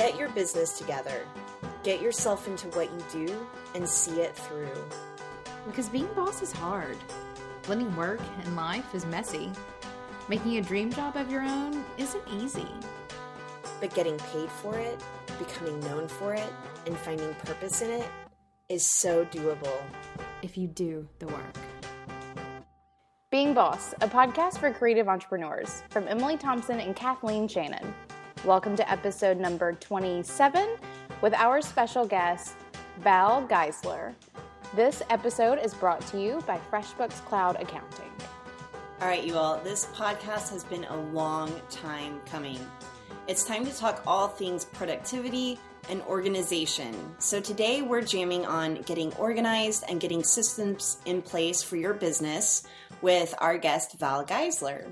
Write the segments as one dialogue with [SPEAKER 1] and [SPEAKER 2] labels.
[SPEAKER 1] Get your business together. Get yourself into what you do and see it through.
[SPEAKER 2] Because being boss is hard. Blending work and life is messy. Making a dream job of your own isn't easy.
[SPEAKER 1] But getting paid for it, becoming known for it, and finding purpose in it is so doable.
[SPEAKER 2] If you do the work.
[SPEAKER 3] Being Boss, a podcast for creative entrepreneurs from Emily Thompson and Kathleen Shannon. Welcome to episode number 27 with our special guest, Val Geisler. This episode is brought to you by FreshBooks Cloud Accounting.
[SPEAKER 1] All right, you all, this podcast has been a long time coming. It's time to talk all things productivity and organization. So today we're jamming on getting organized and getting systems in place for your business with our guest, Val Geisler.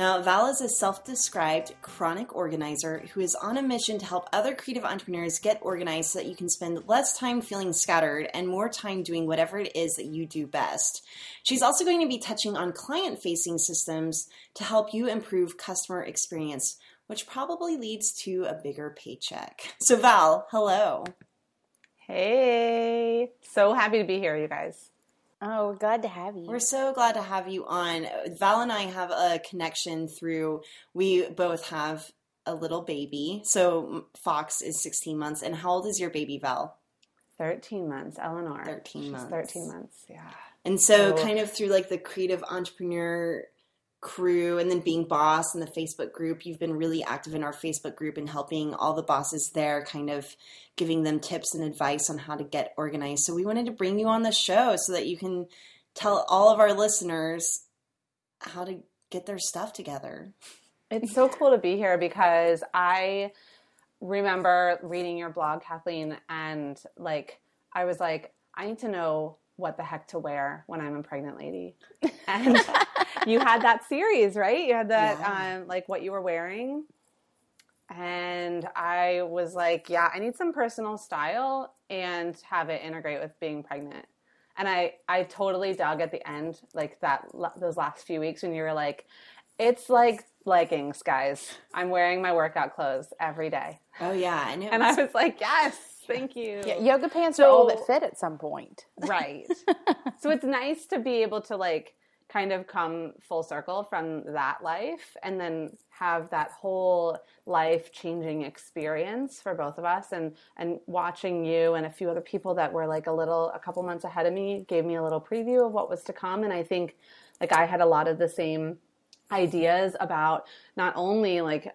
[SPEAKER 1] Now, Val is a self described chronic organizer who is on a mission to help other creative entrepreneurs get organized so that you can spend less time feeling scattered and more time doing whatever it is that you do best. She's also going to be touching on client facing systems to help you improve customer experience, which probably leads to a bigger paycheck. So, Val, hello.
[SPEAKER 4] Hey, so happy to be here, you guys.
[SPEAKER 3] Oh, glad to have you.
[SPEAKER 1] We're so glad to have you on. Val and I have a connection through, we both have a little baby. So Fox is 16 months. And how old is your baby, Val?
[SPEAKER 4] 13 months, Eleanor.
[SPEAKER 1] 13
[SPEAKER 4] She's
[SPEAKER 1] months.
[SPEAKER 4] 13 months, yeah.
[SPEAKER 1] And so,
[SPEAKER 4] So-
[SPEAKER 1] kind of through like the creative entrepreneur crew and then being boss in the Facebook group, you've been really active in our Facebook group and helping all the bosses there, kind of giving them tips and advice on how to get organized. So, we wanted to bring you on the show so that you can tell all of our listeners how to get their stuff together.
[SPEAKER 4] It's so cool to be here because I remember reading your blog, Kathleen, and like, I was like, I need to know what the heck to wear when I'm a pregnant lady. And you had that series, right? You had that,
[SPEAKER 1] Yeah.
[SPEAKER 4] um, like, what you were wearing. And I was like, yeah, I need some personal style and have it integrate with being pregnant. And I, I totally dug at the end, like that, those last few weeks when you were like, it's like leggings, guys. I'm wearing my workout clothes every day.
[SPEAKER 1] Oh, yeah. And, it
[SPEAKER 4] And I
[SPEAKER 1] was-
[SPEAKER 4] was like, yes, thank you.
[SPEAKER 3] Yeah, yoga pants are all that fit at some point.
[SPEAKER 4] Right. so it's nice to be able to like kind of come full circle from that life and then have that whole life changing experience for both of us. And and watching you and a few other people that were like a little a couple months ahead of me gave me a little preview of what was to come. And I think like I had a lot of the same ideas about not only like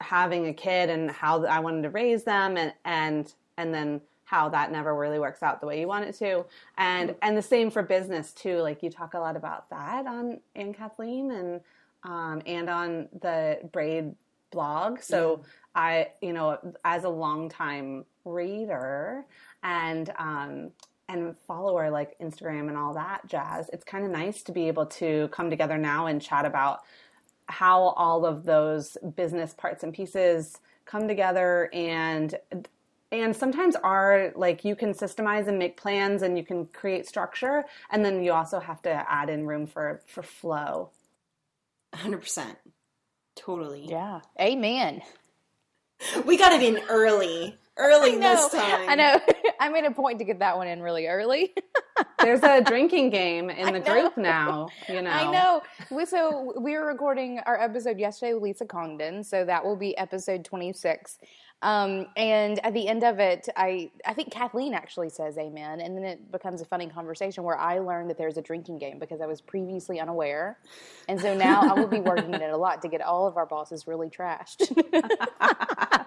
[SPEAKER 4] having a kid and how I wanted to raise them and and and then how that never really works out the way you want it to. And and the same for business too. Like you talk a lot about that on and Kathleen and um, and on the braid blog. So I you know as a longtime reader and um and follower like Instagram and all that jazz it's kind of nice to be able to come together now and chat about how all of those business parts and pieces come together and and sometimes are like you can systemize and make plans and you can create structure and then you also have to add in room for for flow
[SPEAKER 1] 100%. Totally.
[SPEAKER 3] Yeah. Amen.
[SPEAKER 1] We got it in early. Early
[SPEAKER 3] know.
[SPEAKER 1] this time.
[SPEAKER 3] I know. I made a point to get that one in really early.
[SPEAKER 4] there's a drinking game in the group now you know
[SPEAKER 3] I know. We, so we were recording our episode yesterday with Lisa Congdon, so that will be episode 26. Um, and at the end of it, I I think Kathleen actually says amen, and then it becomes a funny conversation where I learned that there's a drinking game because I was previously unaware, and so now I will be working it a lot to get all of our bosses really trashed.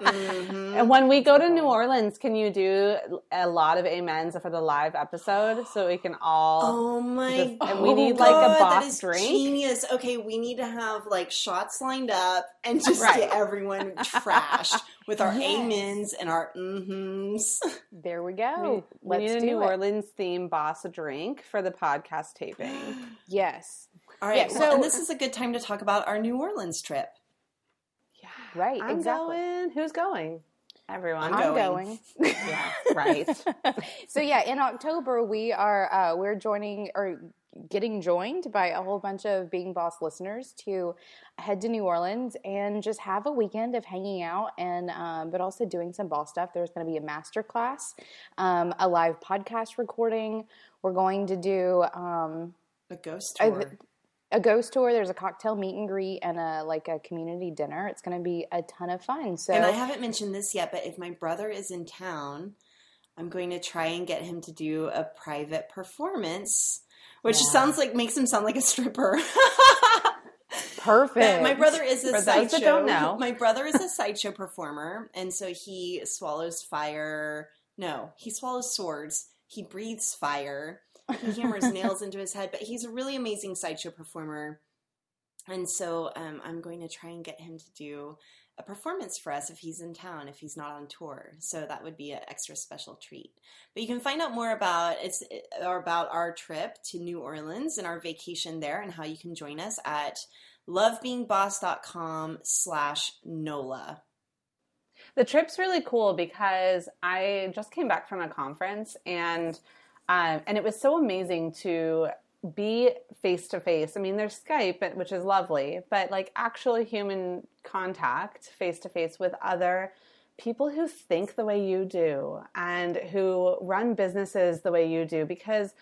[SPEAKER 1] Mhm.
[SPEAKER 4] and when we go to New Orleans, can you do a lot of amens for the live episode so we can all?
[SPEAKER 1] Oh my
[SPEAKER 4] Just-
[SPEAKER 1] god.
[SPEAKER 4] and we need, like, a
[SPEAKER 1] that
[SPEAKER 4] boss
[SPEAKER 1] is
[SPEAKER 4] drink?
[SPEAKER 1] Genius. Okay, we need to have like shots lined up and just
[SPEAKER 4] Right.
[SPEAKER 1] get everyone trashed with our
[SPEAKER 3] Yes.
[SPEAKER 1] amens and our mm-hms.
[SPEAKER 3] there we go.
[SPEAKER 4] we
[SPEAKER 3] Let's
[SPEAKER 4] need a
[SPEAKER 3] do
[SPEAKER 4] New
[SPEAKER 3] it.
[SPEAKER 4] Orleans theme boss drink for the podcast taping.
[SPEAKER 3] Yes.
[SPEAKER 1] All right.
[SPEAKER 3] Yeah,
[SPEAKER 1] well, and
[SPEAKER 3] so-
[SPEAKER 1] this is a good time to talk about our New Orleans trip.
[SPEAKER 4] Yeah,
[SPEAKER 3] Right,
[SPEAKER 4] I'm
[SPEAKER 3] exactly.
[SPEAKER 4] going. Who's going? Everyone.
[SPEAKER 1] I'm
[SPEAKER 3] I'm
[SPEAKER 1] going.
[SPEAKER 3] going.
[SPEAKER 4] Yeah, right.
[SPEAKER 3] so yeah, in October we are uh, we're joining or getting joined by a whole bunch of Being Boss listeners to head to New Orleans and just have a weekend of hanging out and, um, but also doing some boss stuff. There's going to be a master class, um, a live podcast recording. We're going to do um,
[SPEAKER 1] a ghost tour.
[SPEAKER 3] A, a ghost tour. There's a cocktail meet and greet and a like a community dinner. It's going to be a ton of fun. So,
[SPEAKER 1] and I haven't mentioned this yet, but if my brother is in town, I'm going to try and get him to do a private performance, which yeah. sounds like makes him sound like a stripper.
[SPEAKER 3] Perfect.
[SPEAKER 1] My brother is a For sideshow. don't know. My brother is a sideshow performer, and so he swallows fire. No, he swallows swords. He breathes fire. He hammers nails into his head. But he's a really amazing sideshow performer, and so um, I'm going to try and get him to do a performance for us if he's in town, if he's not on tour. So that would be an extra special treat. But you can find out more about it's or about our trip to New Orleans and our vacation there and how you can join us at lovebeingboss.com slash NOLA.
[SPEAKER 4] The trip's really cool because I just came back from a conference and um, and it was so amazing to be face to face. I mean, there's Skype, which is lovely, but like actual human contact face to face with other people who think the way you do and who run businesses the way you do. Because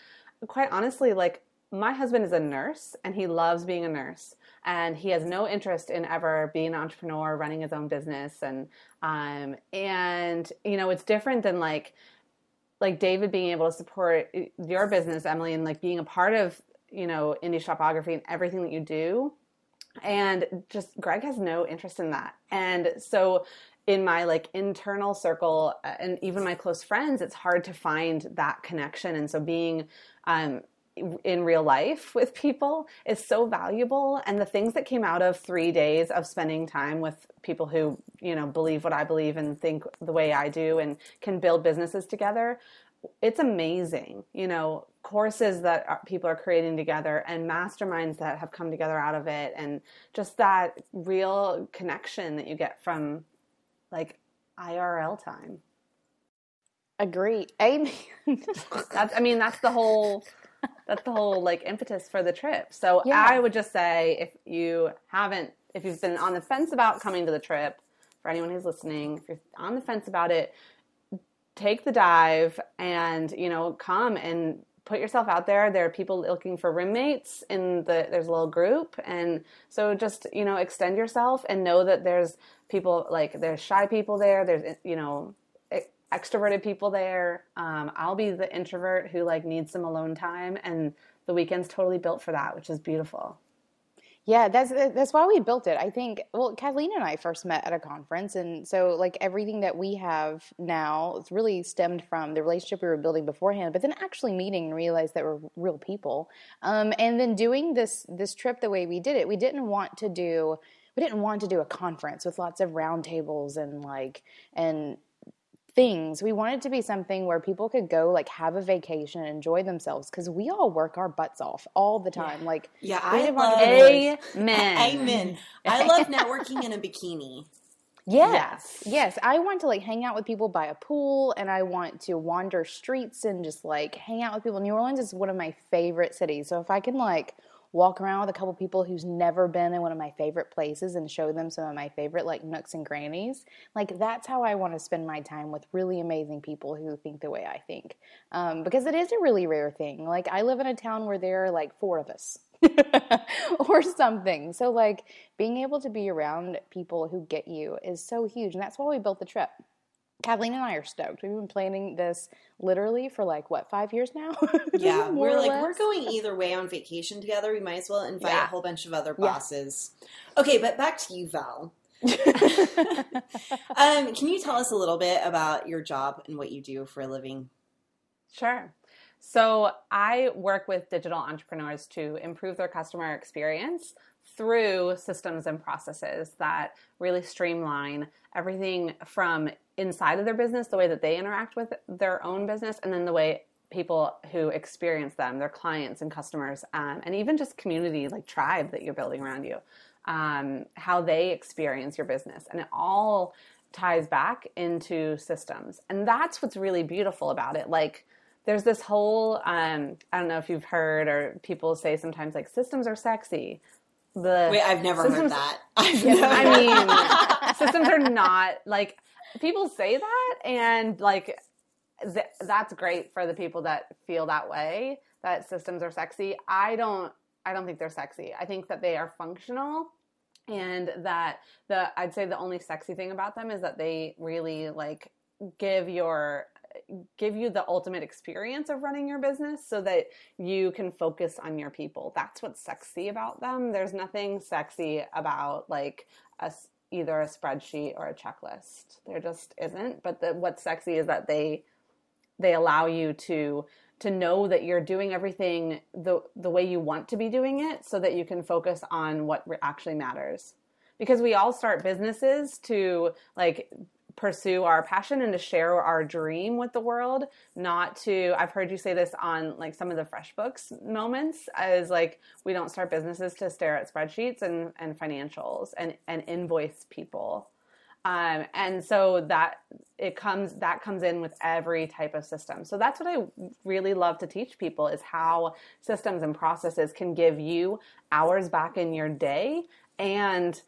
[SPEAKER 4] quite honestly, like my husband is a nurse and he loves being a nurse and he has no interest in ever being an entrepreneur running his own business and um and you know it's different than like like David being able to support your business, Emily, and like being a part of, you know, indie shopography and everything that you do. And just Greg has no interest in that. And so in my like internal circle uh, and even my close friends, it's hard to find that connection. And so being um, in real life with people is so valuable and the things that came out of 3 days of spending time with people who you know believe what I believe and think the way I do and can build businesses together it's amazing you know courses that are, people are creating together and masterminds that have come together out of it and just that real connection that you get from like IRL time
[SPEAKER 3] agree amen
[SPEAKER 4] that's i mean that's the whole that's the whole like impetus for the trip. So yeah. I would just say if you haven't, if you've been on the fence about coming to the trip, for anyone who's listening, if you're on the fence about it, take the dive and you know come and put yourself out there. There are people looking for roommates in the there's a little group, and so just you know extend yourself and know that there's people like there's shy people there. There's you know extroverted people there. Um, I'll be the introvert who like needs some alone time, and the weekend's totally built for that, which is beautiful.
[SPEAKER 3] Yeah, that's that's why we built it. I think. Well, Kathleen and I first met at a conference, and so like everything that we have now, it's really stemmed from the relationship we were building beforehand. But then actually meeting and realize that we're real people, um, and then doing this this trip the way we did it. We didn't want to do we didn't want to do a conference with lots of roundtables and like and things. We wanted to be something where people could go like have a vacation and enjoy themselves because we all work our butts off all the time.
[SPEAKER 1] Yeah.
[SPEAKER 3] Like
[SPEAKER 1] yeah, I
[SPEAKER 3] love
[SPEAKER 4] amen.
[SPEAKER 1] amen. I love networking in a bikini.
[SPEAKER 3] Yes. yes. Yes. I want to like hang out with people by a pool and I want to wander streets and just like hang out with people. New Orleans is one of my favorite cities. So if I can like walk around with a couple people who's never been in one of my favorite places and show them some of my favorite like nooks and grannies. Like that's how I want to spend my time with really amazing people who think the way I think. Um, because it is a really rare thing. Like I live in a town where there are like four of us. or something. So like being able to be around people who get you is so huge and that's why we built the trip. Kathleen and I are stoked. We've been planning this literally for like what five years now.
[SPEAKER 1] yeah, we're like less. we're going either way on vacation together. We might as well invite yeah. a whole bunch of other bosses. Yeah. Okay, but back to you, Val. um, can you tell us a little bit about your job and what you do for a living?
[SPEAKER 4] Sure. So I work with digital entrepreneurs to improve their customer experience through systems and processes that really streamline everything from inside of their business, the way that they interact with their own business, and then the way people who experience them, their clients and customers, um, and even just community like tribe that you're building around you, um, how they experience your business. And it all ties back into systems. And that's what's really beautiful about it. Like, there's this whole um, I don't know if you've heard or people say sometimes like systems are sexy.
[SPEAKER 1] The Wait, I've never systems, heard that.
[SPEAKER 4] I've never, I mean, systems are not like people say that and like th- that's great for the people that feel that way that systems are sexy. I don't I don't think they're sexy. I think that they are functional and that the I'd say the only sexy thing about them is that they really like give your give you the ultimate experience of running your business so that you can focus on your people. That's what's sexy about them. There's nothing sexy about like a, either a spreadsheet or a checklist. There just isn't. But the, what's sexy is that they they allow you to to know that you're doing everything the the way you want to be doing it so that you can focus on what actually matters because we all start businesses to like pursue our passion and to share our dream with the world not to i've heard you say this on like some of the FreshBooks moments as like we don't start businesses to stare at spreadsheets and and financials and and invoice people um, and so that it comes that comes in with every type of system. So that's what I really love to teach people is how systems and processes can give you hours back in your day and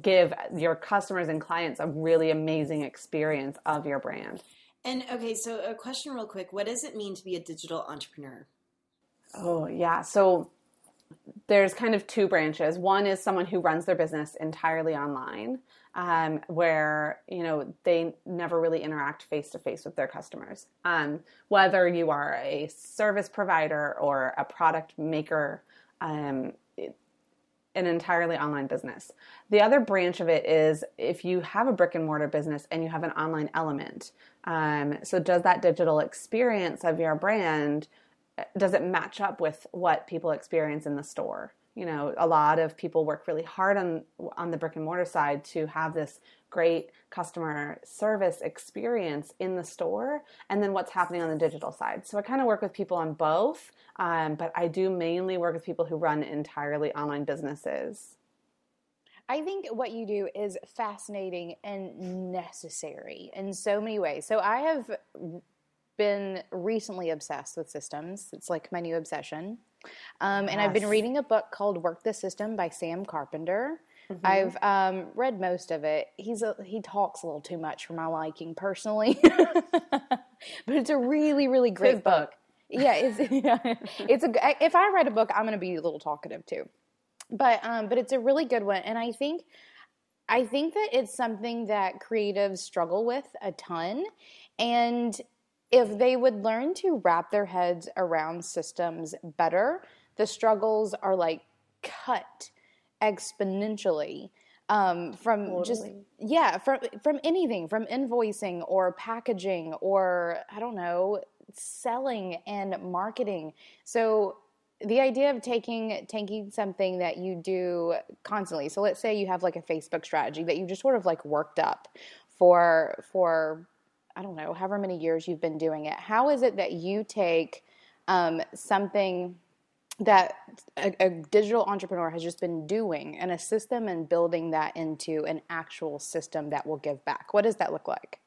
[SPEAKER 4] give your customers and clients a really amazing experience of your brand.
[SPEAKER 1] And okay, so a question real quick, what does it mean to be a digital entrepreneur?
[SPEAKER 4] Oh, yeah. So there's kind of two branches. One is someone who runs their business entirely online um, where you know they never really interact face to face with their customers. Um, whether you are a service provider or a product maker, um, an entirely online business. The other branch of it is if you have a brick and mortar business and you have an online element. Um, so does that digital experience of your brand does it match up with what people experience in the store? you know a lot of people work really hard on on the brick and mortar side to have this great customer service experience in the store and then what's happening on the digital side so i kind of work with people on both um, but i do mainly work with people who run entirely online businesses
[SPEAKER 3] I think what you do is fascinating and necessary in so many ways. So I have been recently obsessed with systems. It's like my new obsession. Um, and. I've been reading a book called Work the System by Sam Carpenter. Mm-hmm. I've um, read most of it. He's a, he talks a little too much for my liking personally, but it's a really really great book. book. Yeah, it's yeah, it's a. If I write a book, I'm going to be a little talkative too, but um, but it's a really good one, and I think I think that it's something that creatives struggle with a ton, and if they would learn to wrap their heads around systems better, the struggles are like cut exponentially um, from totally. just yeah from from anything from invoicing or packaging or I don't know selling and marketing. So the idea of taking taking something that you do constantly. So let's say you have like a Facebook strategy that you just sort of like worked up for for I don't know, however many years you've been doing it, how is it that you take um, something that a, a, digital entrepreneur has just been doing and a system and building that into an actual system that will give back? What does that look like?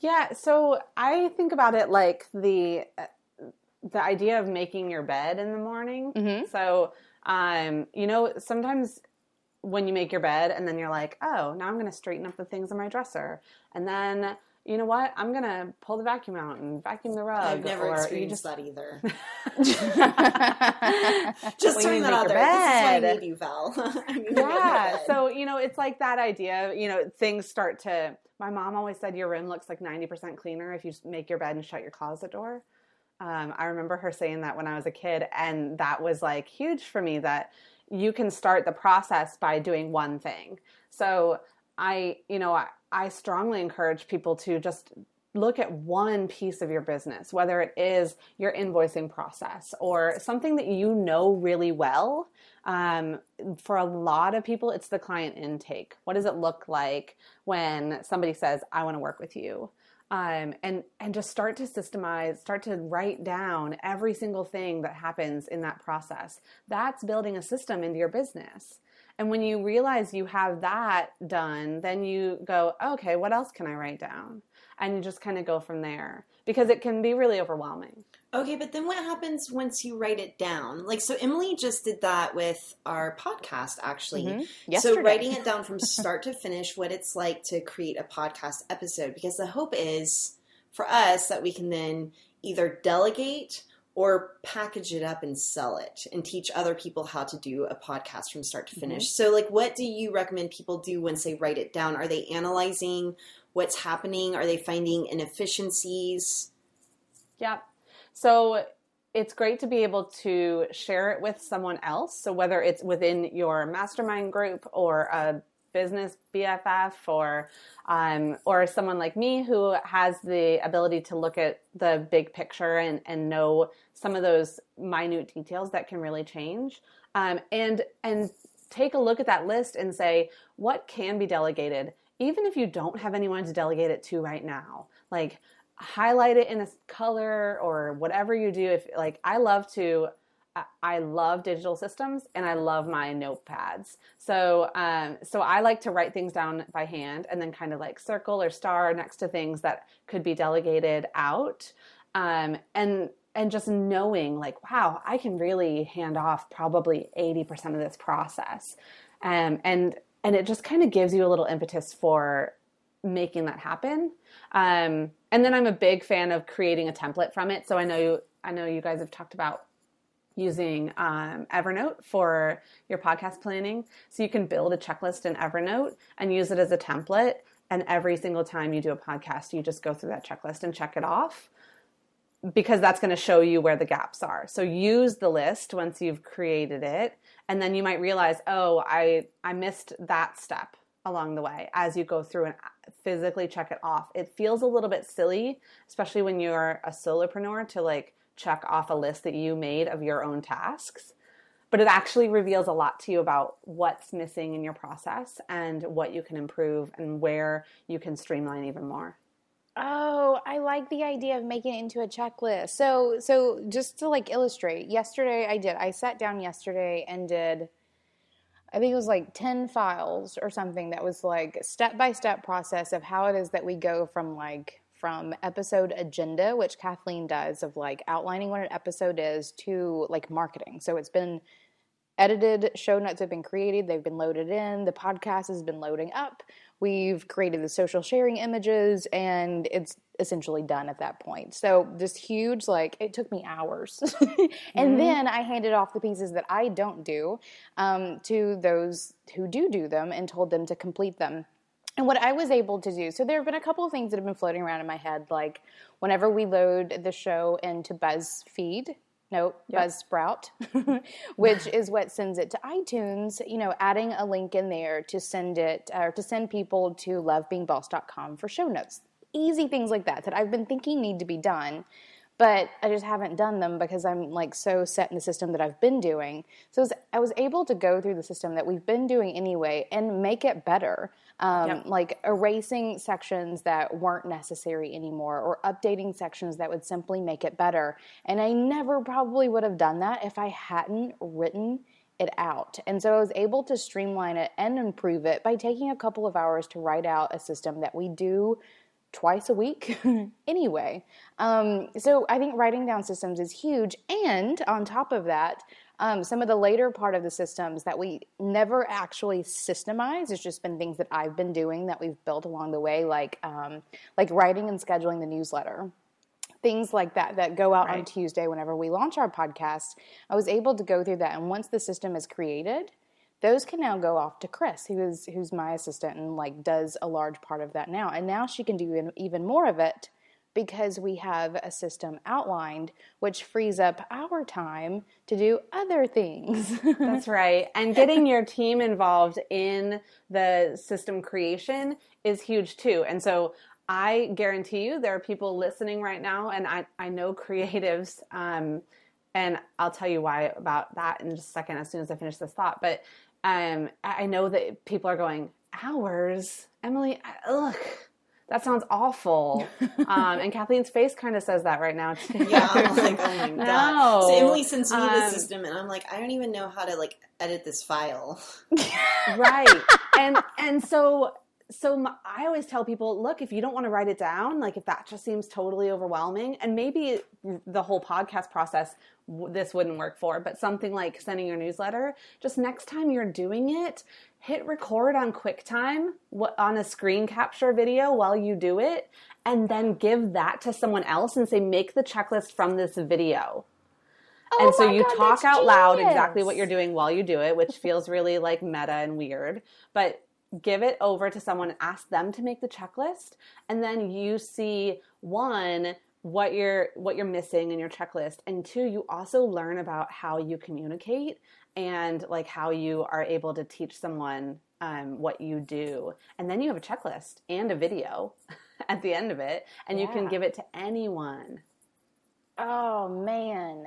[SPEAKER 4] Yeah, so I think about it like the uh, the idea of making your bed in the morning. Mm-hmm. So, um, you know, sometimes when you make your bed and then you're like, oh, now I'm going to straighten up the things on my dresser, and then you know what? I'm gonna pull the vacuum out and vacuum the rug.
[SPEAKER 1] I've never experienced just... that either. just throwing that out there. Bed. This is why I need you, Val.
[SPEAKER 4] yeah. So you know, it's like that idea. You know, things start to. My mom always said your room looks like 90% cleaner if you make your bed and shut your closet door. Um, I remember her saying that when I was a kid, and that was like huge for me. That you can start the process by doing one thing. So I, you know, I, I strongly encourage people to just look at one piece of your business, whether it is your invoicing process or something that you know really well. Um, for a lot of people, it's the client intake. What does it look like when somebody says, I want to work with you? Um, and and just start to systemize, start to write down every single thing that happens in that process. That's building a system into your business. And when you realize you have that done, then you go, okay, what else can I write down? and you just kind of go from there because it can be really overwhelming.
[SPEAKER 1] Okay, but then what happens once you write it down? Like, so Emily just did that with our podcast, actually.
[SPEAKER 3] Mhm.
[SPEAKER 1] So writing it down from start to finish, what it's like to create a podcast episode, because the hope is for us that we can then either delegate or package it up and sell it and teach other people how to do a podcast from start to mm-hmm. finish. So, like, what do you recommend people do once they write it down? Are they analyzing what's happening? Are they finding inefficiencies?
[SPEAKER 4] Yeah. So it's great to be able to share it with someone else. So whether it's within your mastermind group or a business BFF or um, or someone like me who has the ability to look at the big picture and, and know some of those minute details that can really change. Um, and and take a look at that list and say what can be delegated, even if you don't have anyone to delegate it to right now. Like highlight it in a color or whatever you do if like i love to I- love digital systems and i love my notepads so um, so i like to write things down by hand and then kind of like circle or star next to things that could be delegated out um, and and just knowing like wow i can really hand off probably 80% of this process um, and and it just kind of gives you a little impetus for making that happen. Um, and then I'm a big fan of creating a template from it. So I know you, I know you guys have talked about using um, Evernote for your podcast planning. So you can build a checklist in Evernote and use it as a template. And every single time you do a podcast, you just go through that checklist and check it off because that's going to show you where the gaps are. So use the list once you've created it and then you might realize, "Oh, I I missed that step." along the way as you go through and physically check it off. It feels a little bit silly, especially when you're a solopreneur to like check off a list that you made of your own tasks. But it actually reveals a lot to you about what's missing in your process and what you can improve and where you can streamline even more.
[SPEAKER 3] Oh, I like the idea of making it into a checklist. So, so just to like illustrate, yesterday I did. I sat down yesterday and did I think it was like 10 files or something that was like step by step process of how it is that we go from like from episode agenda, which Kathleen does of like outlining what an episode is to like marketing. So it's been edited, show notes have been created, they've been loaded in, the podcast has been loading up. We've created the social sharing images and it's essentially done at that point. So this huge like it took me hours. and then I handed off the pieces that I don't do um, to those who do do them and told them to complete them. And what I was able to do, so there have been a couple of things that have been floating around in my head, like whenever we load the show into BuzzFeed, no, Buzzsprout, which is what sends it to iTunes, you know, adding a link in there to send it or to send people to lovebeingboss.com for show notes. Easy things like that that I've been thinking need to be done, but I just haven't done them because I'm like so set in the system that I've been doing. So I was, I was able to go through the system that we've been doing anyway and make it better. Um,
[SPEAKER 4] Yep.
[SPEAKER 3] Like erasing sections that weren't necessary anymore or updating sections that would simply make it better. And I never probably would have done that if I hadn't written it out. And so I was able to streamline it and improve it by taking a couple of hours to write out a system that we do twice a week anyway. Um, so I think writing down systems is huge. And on top of that, um, some of the later part of the systems that we never actually systemize, it's just been things that I've been doing that we've built along the way, like um, like writing and scheduling the newsletter things like that that go out on Tuesday whenever we launch our podcast. I was able to go through that, and once the system is created, those can now go off to Chris, who is who's my assistant and like does a large part of that now. And now she can do even- even more of it because we have a system outlined, which frees up our time to do other things.
[SPEAKER 4] That's right. And getting your team involved in the system creation is huge too. And so I guarantee you there are people listening right now, and I, I know creatives, um, and I'll tell you why about that in just a second as soon as I finish this thought. But um, I know that people are going, hours? Emily, I- ugh. That sounds awful. Um, and Kathleen's face kind of says that right now too.
[SPEAKER 1] Yeah, I'm like, oh my god.
[SPEAKER 4] No.
[SPEAKER 1] So Emily sends me the
[SPEAKER 4] Um,
[SPEAKER 1] system, and I'm like, I don't even know how to like edit this file.
[SPEAKER 4] right and and so so my, I always tell people, look, if you don't want to write it down, like if that just seems totally overwhelming, and maybe the whole podcast process this wouldn't work for, but something like sending your newsletter, just next time you're doing it, hit record on QuickTime on a screen capture video while you do it, and then give that to someone else and say, make the checklist from this video. Oh and so you God, talk out genius. loud exactly what you're doing while you do it, which feels really like meta and weird. But give it over to someone, ask them to make the checklist, and then you see one what you're what you're missing in your checklist and two you also learn about how you communicate and like how you are able to teach someone um, what you do and then you have a checklist and a video at the end of it and yeah. you can give it to anyone
[SPEAKER 3] oh man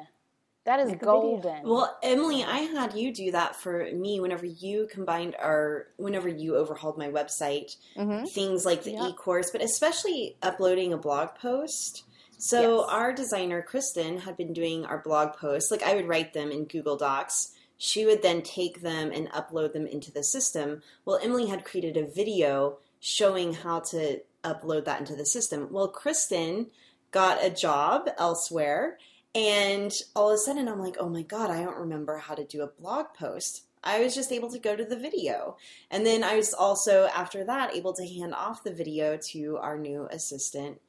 [SPEAKER 3] that is golden.
[SPEAKER 1] Well, Emily, I had you do that for me whenever you combined our, whenever you overhauled my website, mm-hmm. things like the yep. e-course, but especially uploading a blog post. So yes. our designer, Kristen, had been doing our blog posts. Like I would write them in Google Docs. She would then take them and upload them into the system. Well, Emily had created a video showing how to upload that into the system. Well, Kristen got a job elsewhere and all of a sudden, I'm like, oh my God, I don't remember how to do a blog post. I was just able to go to the video. And then I was also, after that, able to hand off the video to our new assistant,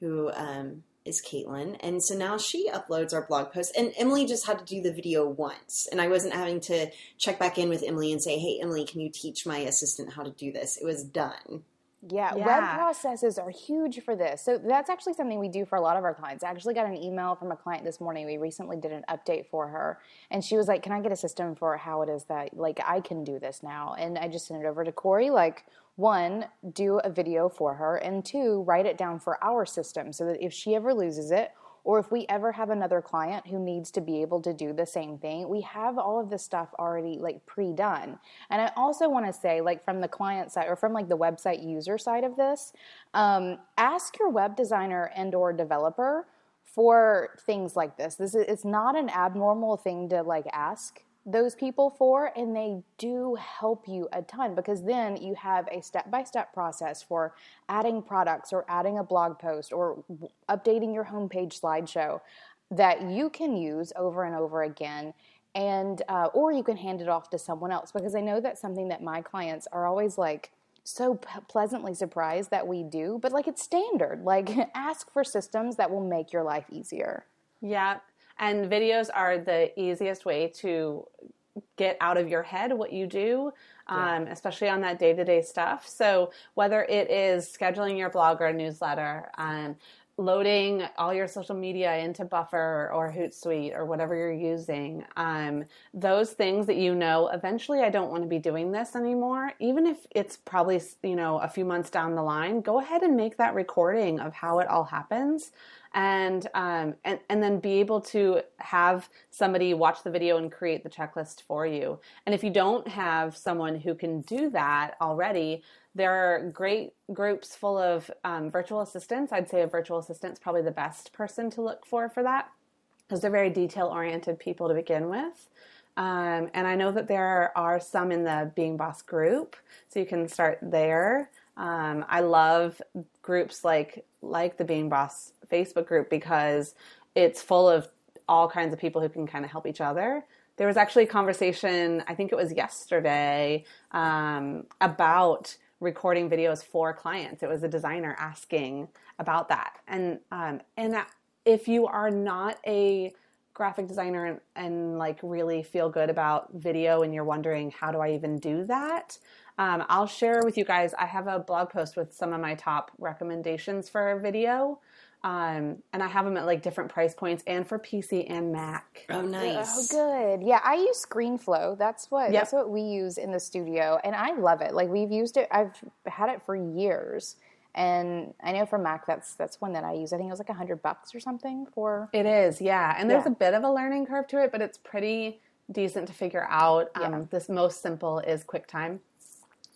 [SPEAKER 1] who um, is Caitlin. And so now she uploads our blog post. And Emily just had to do the video once. And I wasn't having to check back in with Emily and say, hey, Emily, can you teach my assistant how to do this? It was done.
[SPEAKER 3] Yeah, yeah, web processes are huge for this. So that's actually something we do for a lot of our clients. I actually got an email from a client this morning. We recently did an update for her, and she was like, "Can I get a system for how it is that like I can do this now?" And I just sent it over to Corey. Like, one, do a video for her, and two, write it down for our system so that if she ever loses it or if we ever have another client who needs to be able to do the same thing, we have all of this stuff already like pre-done. And I also want to say, like from the client side or from like the website user side of this, um, ask your web designer and or developer for things like this. This is it's not an abnormal thing to like ask those people for and they do help you a ton because then you have a step-by-step process for adding products or adding a blog post or updating your homepage slideshow that you can use over and over again. And uh, or you can hand it off to someone else because i know that's something that my clients are always like so p- pleasantly surprised that we do but like it's standard. Like ask for systems that will make your life easier.
[SPEAKER 4] Yeah and videos are the easiest way to get out of your head what you do, um, yeah. especially on that day to day stuff. So, whether it is scheduling your blog or newsletter, um, loading all your social media into Buffer or Hootsuite or whatever you're using, um, those things that you know eventually I don't want to be doing this anymore, even if it's probably you know a few months down the line, go ahead and make that recording of how it all happens and um, and and then be able to have somebody watch the video and create the checklist for you. And if you don't have someone who can do that already, there are great groups full of um, virtual assistants. I'd say a virtual assistant is probably the best person to look for for that because they're very detail oriented people to begin with. Um, and I know that there are some in the Being Boss group, so you can start there. Um, I love groups like like the Being Boss Facebook group because it's full of all kinds of people who can kind of help each other. There was actually a conversation, I think it was yesterday, um, about recording videos for clients. It was a designer asking about that, and um, and if you are not a graphic designer and, and, like really feel good about video and you're wondering how do I even do that, um, I'll share with you guys. I have a blog post with some of my top recommendations for video. Um, and I have them at like different price points and for PC and Mac.
[SPEAKER 1] Oh, nice.
[SPEAKER 3] Oh, good. Yeah, I use ScreenFlow. That's what yep. that's what we use in the studio, and I love it. Like we've used it. I've had it for years, and I know for Mac, that's that's one that I use. I think it was like a hundred bucks or something for.
[SPEAKER 4] It is, yeah. And there's yeah. a bit of a learning curve to it, but it's pretty decent to figure out. Um, yeah. This most simple is QuickTime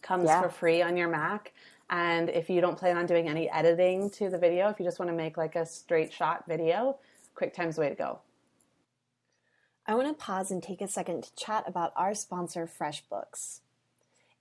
[SPEAKER 4] comes yeah. for free on your Mac. And if you don't plan on doing any editing to the video, if you just want to make like a straight shot video, QuickTime's the way to go.
[SPEAKER 1] I want to pause and take a second to chat about our sponsor, FreshBooks.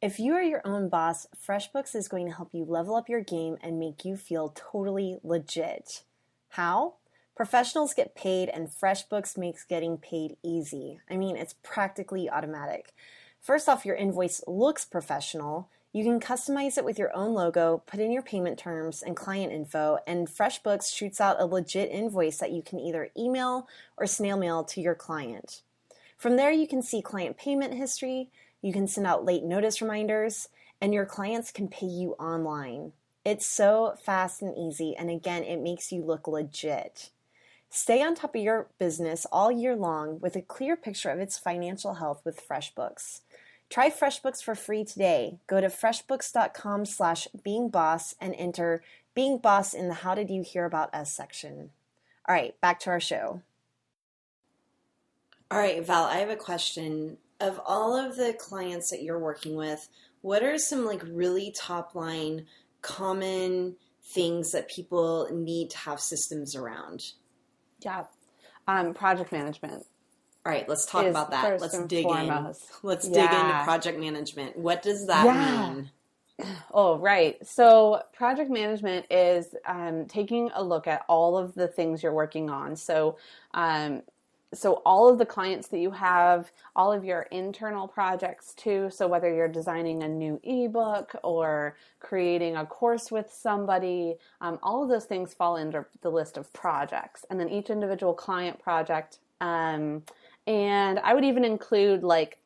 [SPEAKER 1] If you are your own boss, FreshBooks is going to help you level up your game and make you feel totally legit. How? Professionals get paid, and FreshBooks makes getting paid easy. I mean, it's practically automatic. First off, your invoice looks professional. You can customize it with your own logo, put in your payment terms and client info, and FreshBooks shoots out a legit invoice that you can either email or snail mail to your client. From there, you can see client payment history, you can send out late notice reminders, and your clients can pay you online. It's so fast and easy, and again, it makes you look legit. Stay on top of your business all year long with a clear picture of its financial health with FreshBooks. Try FreshBooks for free today. Go to freshbooks.com slash beingboss and enter Being Boss in the How Did You Hear About Us section. All right, back to our show. All right, Val, I have a question. Of all of the clients that you're working with, what are some like really top line common things that people need to have systems around?
[SPEAKER 4] Yeah. Um, project management.
[SPEAKER 1] All right, let's talk about that. Let's dig
[SPEAKER 4] foremost.
[SPEAKER 1] in. Let's dig into project management. What does that
[SPEAKER 4] Yeah.
[SPEAKER 1] mean?
[SPEAKER 4] Oh, right. So, project management is um, taking a look at all of the things you're working on. So, um, so all of the clients that you have, all of your internal projects too. So whether you're designing a new ebook or creating a course with somebody, um, all of those things fall under the list of projects, and then each individual client project. Um, and I would even include like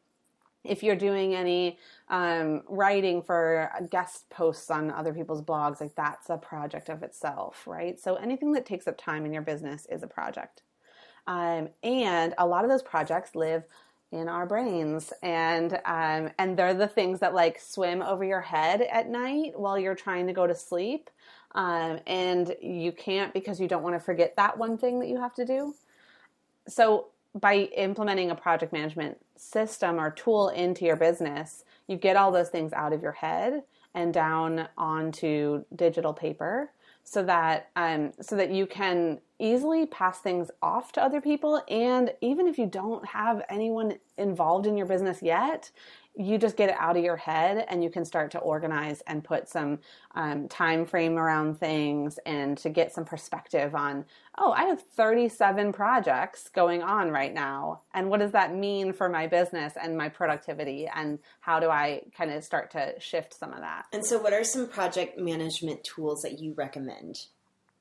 [SPEAKER 4] if you're doing any um, writing for guest posts on other people's blogs, like that's a project of itself, right? So anything that takes up time in your business is a project. Um, and a lot of those projects live in our brains and um, and they're the things that like swim over your head at night while you're trying to go to sleep um, and you can't because you don't want to forget that one thing that you have to do so by implementing a project management system or tool into your business you get all those things out of your head and down onto digital paper so that um, so that you can easily pass things off to other people. And even if you don't have anyone involved in your business yet you just get it out of your head and you can start to organize and put some um, time frame around things and to get some perspective on oh i have 37 projects going on right now. And what does that mean for my business and my productivity? And how do i kind of start to shift some of that?
[SPEAKER 1] And so, what are some project management tools that you recommend?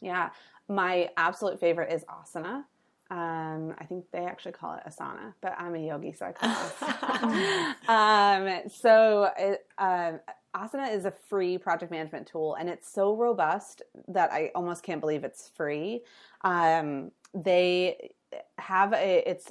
[SPEAKER 4] yeah. My absolute favorite is asana um, I think they actually call it asana, but I'm a yogi, so I call it asana. um, so it, um, asana is a free project management tool, and it's so robust that I almost can't believe it's free. Um, they have a it's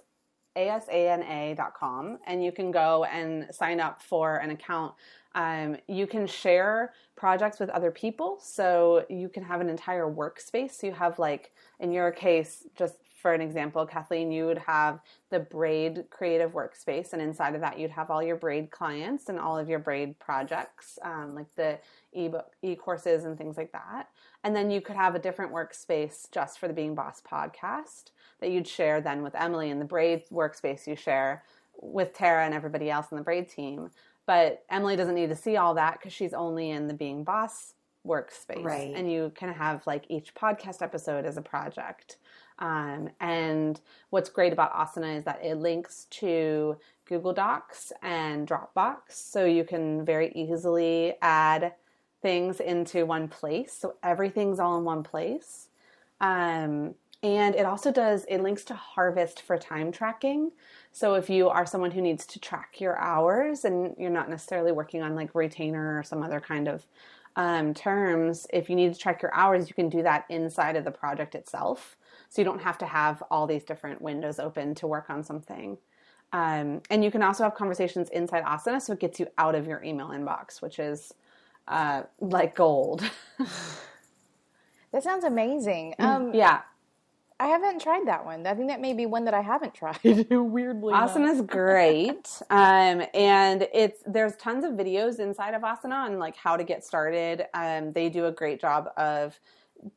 [SPEAKER 4] asana.com, and you can go and sign up for an account. Um, you can share projects with other people, so you can have an entire workspace. So you have like in your case, just for an example, Kathleen, you would have the braid creative workspace, and inside of that, you'd have all your braid clients and all of your braid projects, um, like the ebook, e courses, and things like that. And then you could have a different workspace just for the Being Boss podcast that you'd share then with Emily, and the braid workspace you share with Tara and everybody else in the braid team. But Emily doesn't need to see all that because she's only in the Being Boss workspace.
[SPEAKER 1] Right.
[SPEAKER 4] And you can have like each podcast episode as a project. Um, and what's great about Asana is that it links to Google Docs and Dropbox. So you can very easily add things into one place. So everything's all in one place. Um, and it also does, it links to Harvest for time tracking. So if you are someone who needs to track your hours and you're not necessarily working on like retainer or some other kind of um, terms, if you need to track your hours, you can do that inside of the project itself. So you don't have to have all these different windows open to work on something. Um, and you can also have conversations inside Asana, so it gets you out of your email inbox, which is uh, like gold.
[SPEAKER 3] That sounds amazing. Um,
[SPEAKER 4] yeah,
[SPEAKER 3] I haven't tried that one. I think that may be one that I haven't tried. Weirdly.
[SPEAKER 4] Asana is great, um, and it's there's tons of videos inside of Asana on like how to get started. Um, they do a great job of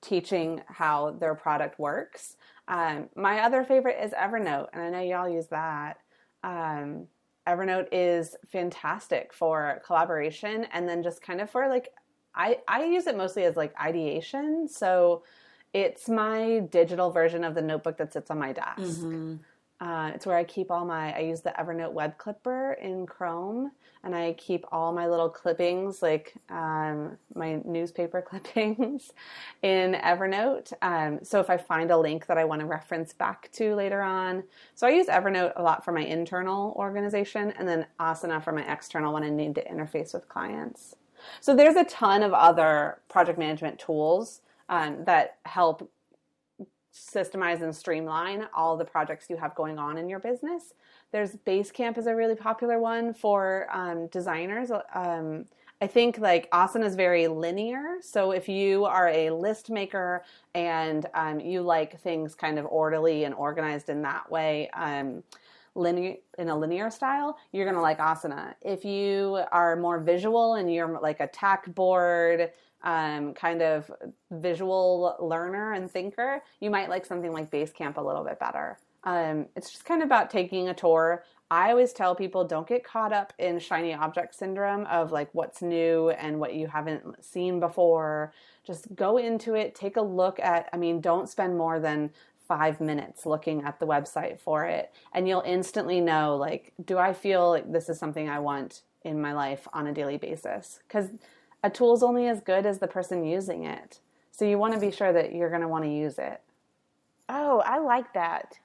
[SPEAKER 4] teaching how their product works. Um, my other favorite is Evernote, and I know y'all use that. Um, Evernote is fantastic for collaboration and then just kind of for like I I use it mostly as like ideation. So it's my digital version of the notebook that sits on my desk.
[SPEAKER 1] Mm-hmm.
[SPEAKER 4] Uh, it's where I keep all my. I use the Evernote web clipper in Chrome, and I keep all my little clippings, like um, my newspaper clippings, in Evernote. Um, so if I find a link that I want to reference back to later on, so I use Evernote a lot for my internal organization, and then Asana for my external when I need to interface with clients. So there's a ton of other project management tools um, that help systemize and streamline all the projects you have going on in your business. There's Basecamp is a really popular one for um, designers. Um, I think like Asana is very linear. So if you are a list maker and um, you like things kind of orderly and organized in that way, um, linear in a linear style, you're gonna like Asana. If you are more visual and you're like a tack board um, kind of visual learner and thinker, you might like something like Basecamp a little bit better. Um, it's just kind of about taking a tour. I always tell people don't get caught up in shiny object syndrome of like what's new and what you haven't seen before. Just go into it, take a look at, I mean, don't spend more than five minutes looking at the website for it. And you'll instantly know like, do I feel like this is something I want in my life on a daily basis? Because a tool is only as good as the person using it. So you want to be sure that you're going to want to use it.
[SPEAKER 3] Oh, I like that.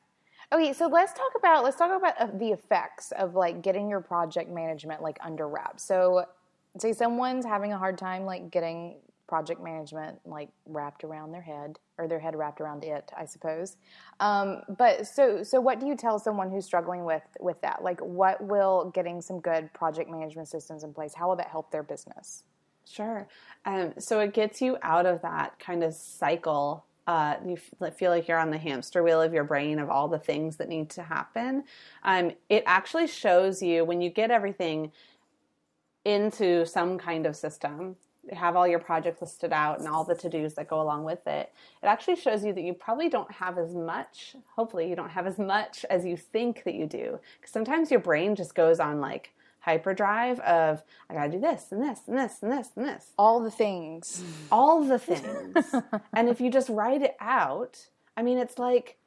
[SPEAKER 3] Okay, so let's talk about let's talk about uh, the effects of like getting your project management like under wraps. So, say someone's having a hard time like getting project management like wrapped around their head or their head wrapped around it, I suppose. Um, but so so what do you tell someone who's struggling with with that? Like, what will getting some good project management systems in place? How will that help their business?
[SPEAKER 4] Sure. Um, so it gets you out of that kind of cycle. Uh, you feel like you're on the hamster wheel of your brain of all the things that need to happen. Um, it actually shows you when you get everything into some kind of system, have all your projects listed out and all the to dos that go along with it, it actually shows you that you probably don't have as much, hopefully, you don't have as much as you think that you do. Because sometimes your brain just goes on like, hyperdrive of I gotta do this and this and this and this and this.
[SPEAKER 3] All the things. Mm.
[SPEAKER 4] All the things. and if you just write it out, I mean it's like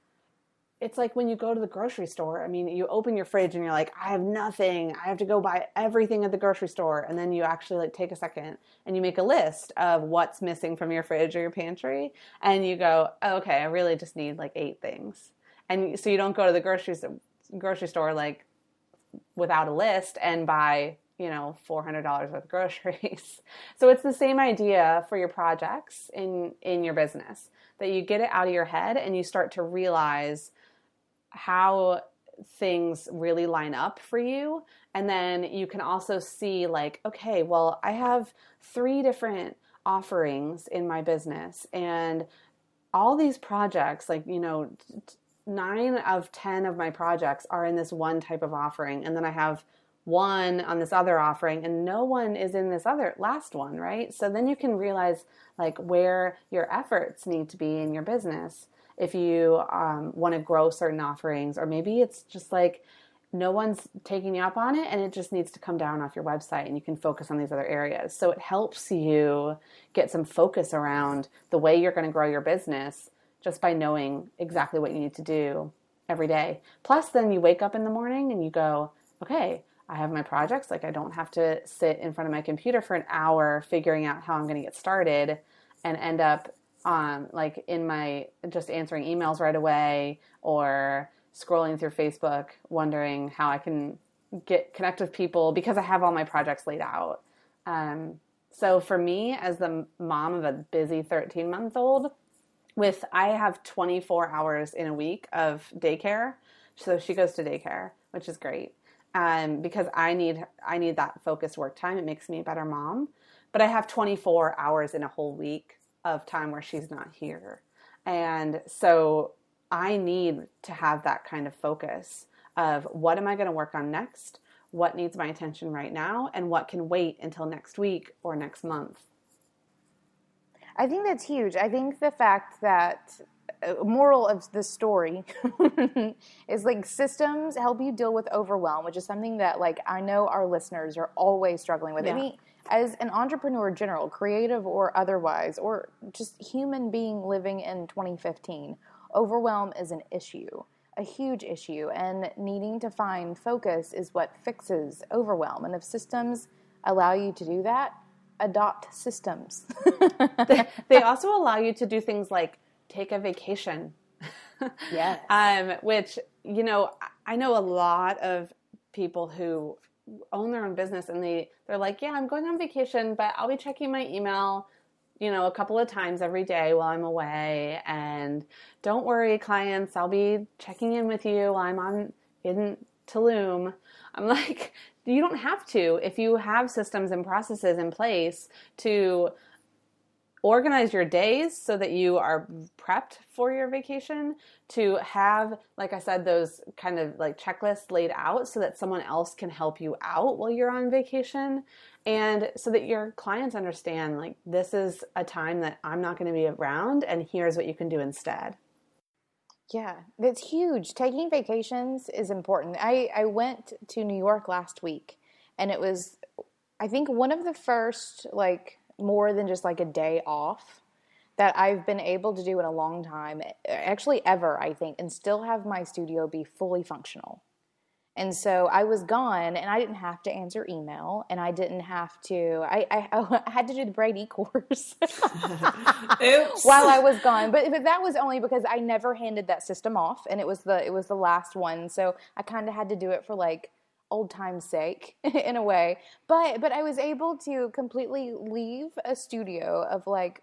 [SPEAKER 4] it's like when you go to the grocery store. I mean, you open your fridge and you're like, I have nothing. I have to go buy everything at the grocery store. And then you actually like take a second and you make a list of what's missing from your fridge or your pantry. And you go, oh, okay, I really just need like eight things. And so you don't go to the grocery grocery store like without a list and buy you know $400 worth of groceries. So it's the same idea for your projects in in your business that you get it out of your head and you start to realize how things really line up for you. And then you can also see like okay well i have three different offerings in my business and all these projects like you know nine of 10 of my projects are in this one type of offering. And then I have one on this other offering and no one is in this other last one, right? So then you can realize like where your efforts need to be in your business if you um, want to grow certain offerings, or maybe it's just like no one's taking you up on it and it just needs to come down off your website and you can focus on these other areas. So it helps you get some focus around the way you're going to grow your business just by knowing exactly what you need to do every day. Plus, then you wake up in the morning and you go, okay, I have my projects. Like, I don't have to sit in front of my computer for an hour figuring out how I'm going to get started and end up um, like in my just answering emails right away or scrolling through Facebook, wondering how I can get connect with people because I have all my projects laid out. Um, so for me, as the mom of a busy 13 month old, with I have 24 hours in a week of daycare. So she goes to daycare, which is great. Um, because I need I need that focused work time. It makes me a better mom. But I have 24 hours in a whole week of time where she's not here. And so I need to have that kind of focus of what am I going to work on next? What needs my attention right now? And what can wait until next week or next month?
[SPEAKER 3] I think that's huge. I think the fact that uh, moral of the story is like systems help you deal with overwhelm, which is something that like I know our listeners are always struggling with.
[SPEAKER 1] Yeah.
[SPEAKER 3] I mean, as an entrepreneur, in general, creative or otherwise, or just human being living in 2015, overwhelm is an issue, a huge issue, and needing to find focus is what fixes overwhelm. And if systems allow you to do that, adopt systems.
[SPEAKER 4] they also allow you to do things like take a vacation.
[SPEAKER 3] Yes.
[SPEAKER 4] um, which, you know, I know a lot of people who own their own business and they, they're like, yeah, I'm going on vacation, but I'll be checking my email, you know, a couple of times every day while I'm away. And don't worry, clients, I'll be checking in with you while I'm on in Tulum. I'm like, you don't have to if you have systems and processes in place to organize your days so that you are prepped for your vacation to have like i said those kind of like checklists laid out so that someone else can help you out while you're on vacation and so that your clients understand like this is a time that i'm not going to be around and here's what you can do instead
[SPEAKER 3] Yeah, that's huge. Taking vacations is important. I, I went to New York last week and it was I think one of the first like more than just like a day off that I've been able to do in a long time, actually ever, I think, and still have my studio be fully functional. And so I was gone and I didn't have to answer email and I didn't have to, I, I, I had to do the Braid
[SPEAKER 1] e-course
[SPEAKER 3] while I was gone. But, but that was only because I never handed that system off and it was the, it was the last one. So I kind of had to do it for like old time's sake in a way. But, but I was able to completely leave a studio of like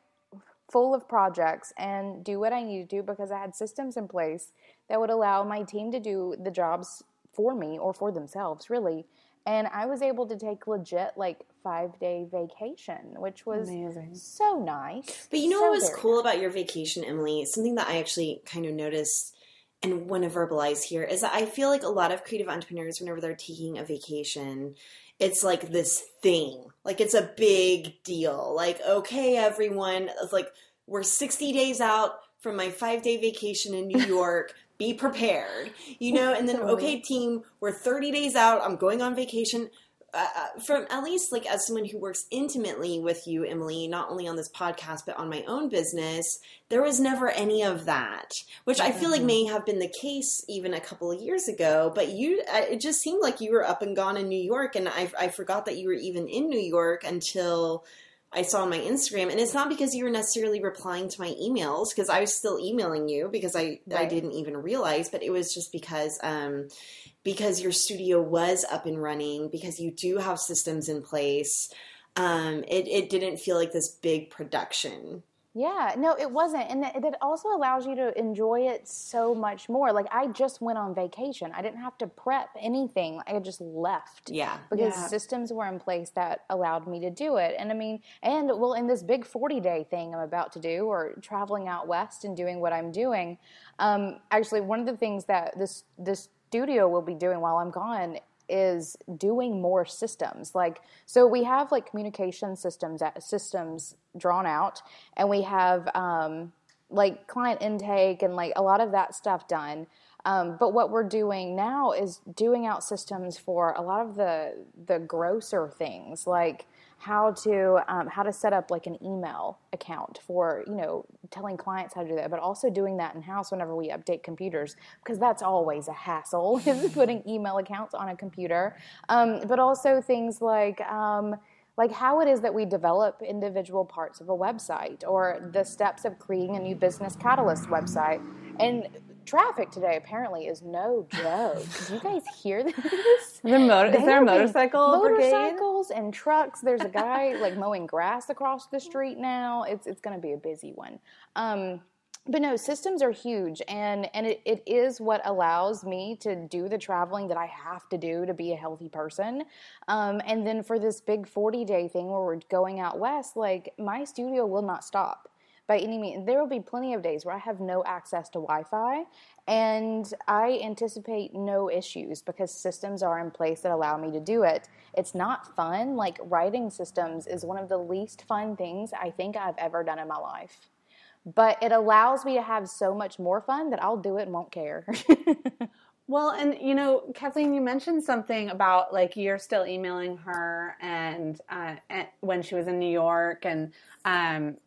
[SPEAKER 3] full of projects and do what I needed to do because I had systems in place that would allow my team to do the jobs for me or for themselves, really. And I was able to take legit like five day vacation, which was
[SPEAKER 4] Amazing.
[SPEAKER 3] so nice.
[SPEAKER 1] But you know
[SPEAKER 3] So
[SPEAKER 1] what was
[SPEAKER 3] very
[SPEAKER 1] cool about your vacation, Emily? Something that I actually kind of noticed and want to verbalize here is that I feel like a lot of creative entrepreneurs, whenever they're taking a vacation, it's like this thing. Like it's a big deal. Like, okay, everyone, it's like we're 60 days out from my five day vacation in New York. Be prepared, you know, and then, okay, team, we're 30 days out. I'm going on vacation uh, uh, from at least like as someone who works intimately with you, Emily, not only on this podcast but on my own business, there was never any of that, which I feel like may have been the case even a couple of years ago. But you, uh, it just seemed like you were up and gone in New York, and I, I forgot that you were even in New York until. I saw on my Instagram, and it's not because you were necessarily replying to my emails because I was still emailing you because I I didn't even realize, but it was just because um, because your studio was up and running, because you do have systems in place, um, it, it didn't feel like this big production.
[SPEAKER 3] Yeah, no, it wasn't. And that, that also allows you to enjoy it so much more. Like, I just went on vacation. I didn't have to prep anything. I just left.
[SPEAKER 1] Yeah.
[SPEAKER 3] Because
[SPEAKER 4] Yeah.
[SPEAKER 3] systems were in place that allowed me to do it. And I mean, and well, in this big 40 day thing I'm about to do, or traveling out west and doing what I'm doing, um, actually, one of the things that this, this studio will be doing while I'm gone is doing more systems. Like so we have like communication systems systems drawn out and we have um, like client intake and like a lot of that stuff done. Um, but what we're doing now is doing out systems for a lot of the the grosser things like how to um, how to set up like an email account for you know telling clients how to do that but also doing that in house whenever we update computers because that's always a hassle is putting email accounts on a computer. Um, but also things like um, like how it is that we develop individual parts of a website or the steps of creating a new business catalyst website. And traffic today apparently is no joke did you guys hear this
[SPEAKER 4] The motor, is there a motorcycle brigade?
[SPEAKER 3] motorcycles and trucks. There's a guy like mowing grass across the street now. It's it's going to be a busy one. Um, but no, systems are huge, and and it, it is what allows me to do the traveling that I have to do to be a healthy person. Um, and then for this big 40 day thing where we're going out west, like my studio will not stop by any means. There will be plenty of days where I have no access to Wi Fi, and I anticipate no issues because systems are in place that allow me to do it. It's not fun. Like writing systems is one of the least fun things I think I've ever done in my life. but it allows me to have so much more fun that I'll do it and won't care.
[SPEAKER 4] Well, and you know, Kathleen, you mentioned something about like you're still emailing her, and, uh, and when she was in New York, and um,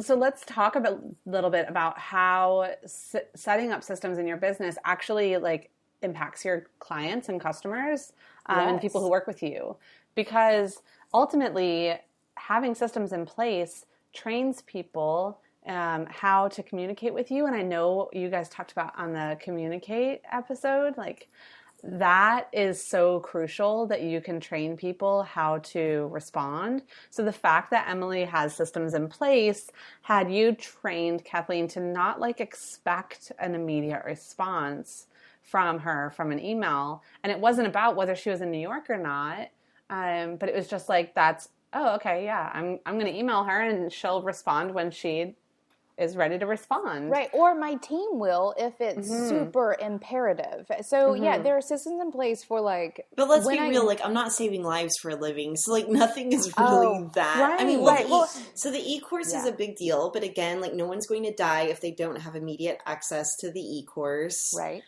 [SPEAKER 4] so let's talk a little bit about how s- setting up systems in your business actually like impacts your clients and customers um, and people who work with you, because ultimately having systems in place trains people um, how to communicate with you. And I know you guys talked about on the communicate episode, like that is so crucial that you can train people how to respond. So the fact that Emily has systems in place, had you trained Kathleen to not like expect an immediate response from her from an email, and it wasn't about whether she was in New York or not, um, but it was just like that's oh okay yeah I'm I'm to email her and she'll respond when she is ready to respond.
[SPEAKER 3] Right. Or my team will if it's mm-hmm. super imperative. So mm-hmm. yeah, there are systems in place for like
[SPEAKER 1] But let's be I, real, like I'm not saving lives for a living. So like nothing is really oh, that. Right, I mean, well, right. well, so the e-course yeah. is a big deal, but again, like no one's going to die if they don't have immediate access to the e-course.
[SPEAKER 3] Right.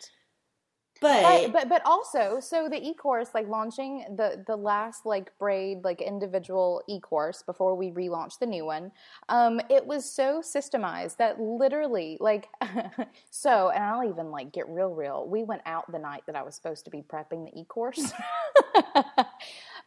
[SPEAKER 1] But,
[SPEAKER 3] but but but also so the e-course like launching the the last like braid like individual e-course before we relaunch the new one um it was so systemized that literally like so and I'll even like get real real we went out the night that I was supposed to be prepping the e-course.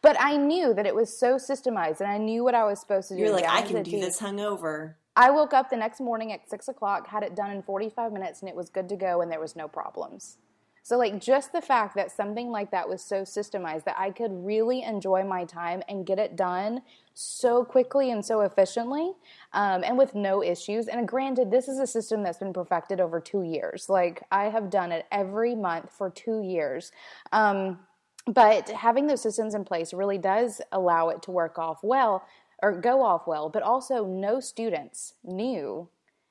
[SPEAKER 3] But I knew that it was so systemized and I knew what I was supposed to do.
[SPEAKER 1] You're like I can do this hungover.
[SPEAKER 3] I woke up the next morning at six o'clock had it done in 45 minutes and it was good to go and there was no problems so, like, just the fact that something like that was so systemized that I could really enjoy my time and get it done so quickly and so efficiently um, and with no issues. And granted, this is a system that's been perfected over two years. Like, I have done it every month for two years. Um, but having those systems in place really does allow it to work off well or go off well, but also no students knew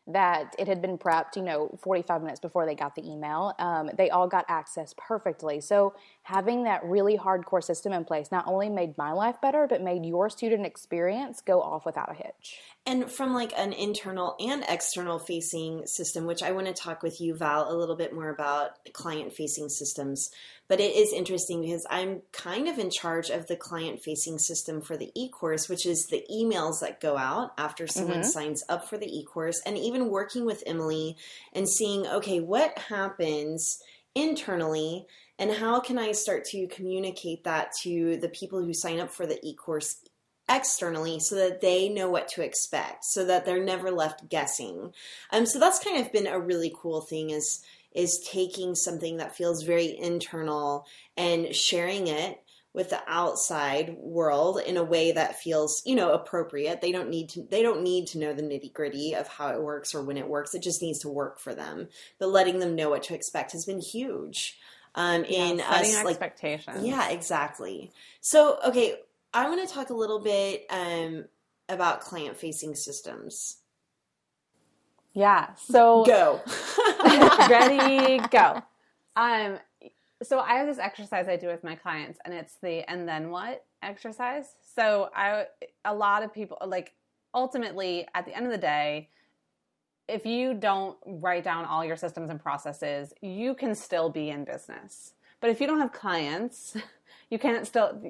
[SPEAKER 3] that it had been prepped, you know, 45 minutes before they got the email. Um, they all got access perfectly. So having that really hardcore system in place not only made my life better, but made your student experience go off without a hitch.
[SPEAKER 1] And from like an internal and external facing system, which I want to talk with you, Val, a little bit more about client facing systems. But it is interesting because I'm kind of in charge of the client facing system for the e course, which is the emails that go out after someone mm-hmm. signs up for the e course, and even working with Emily and seeing, okay, what happens internally and how can I start to communicate that to the people who sign up for the e course externally so that they know what to expect so that they're never left guessing? Um, so that's kind of been a really cool thing is is taking something that feels very internal and sharing it with the outside world in a way that feels you know appropriate. They don't need to they don't need to know the nitty gritty of how it works or when it works. It just needs to work for them. But letting them know what to expect has been huge um
[SPEAKER 4] yeah,
[SPEAKER 1] in
[SPEAKER 4] us
[SPEAKER 1] like
[SPEAKER 4] expectations
[SPEAKER 1] yeah exactly so okay i want to talk a little bit um about client facing systems
[SPEAKER 4] yeah. So
[SPEAKER 1] go.
[SPEAKER 4] ready, go. Um so I have this exercise I do with my clients and it's the and then what exercise. So I a lot of people like ultimately at the end of the day if you don't write down all your systems and processes, you can still be in business. But if you don't have clients, you can't still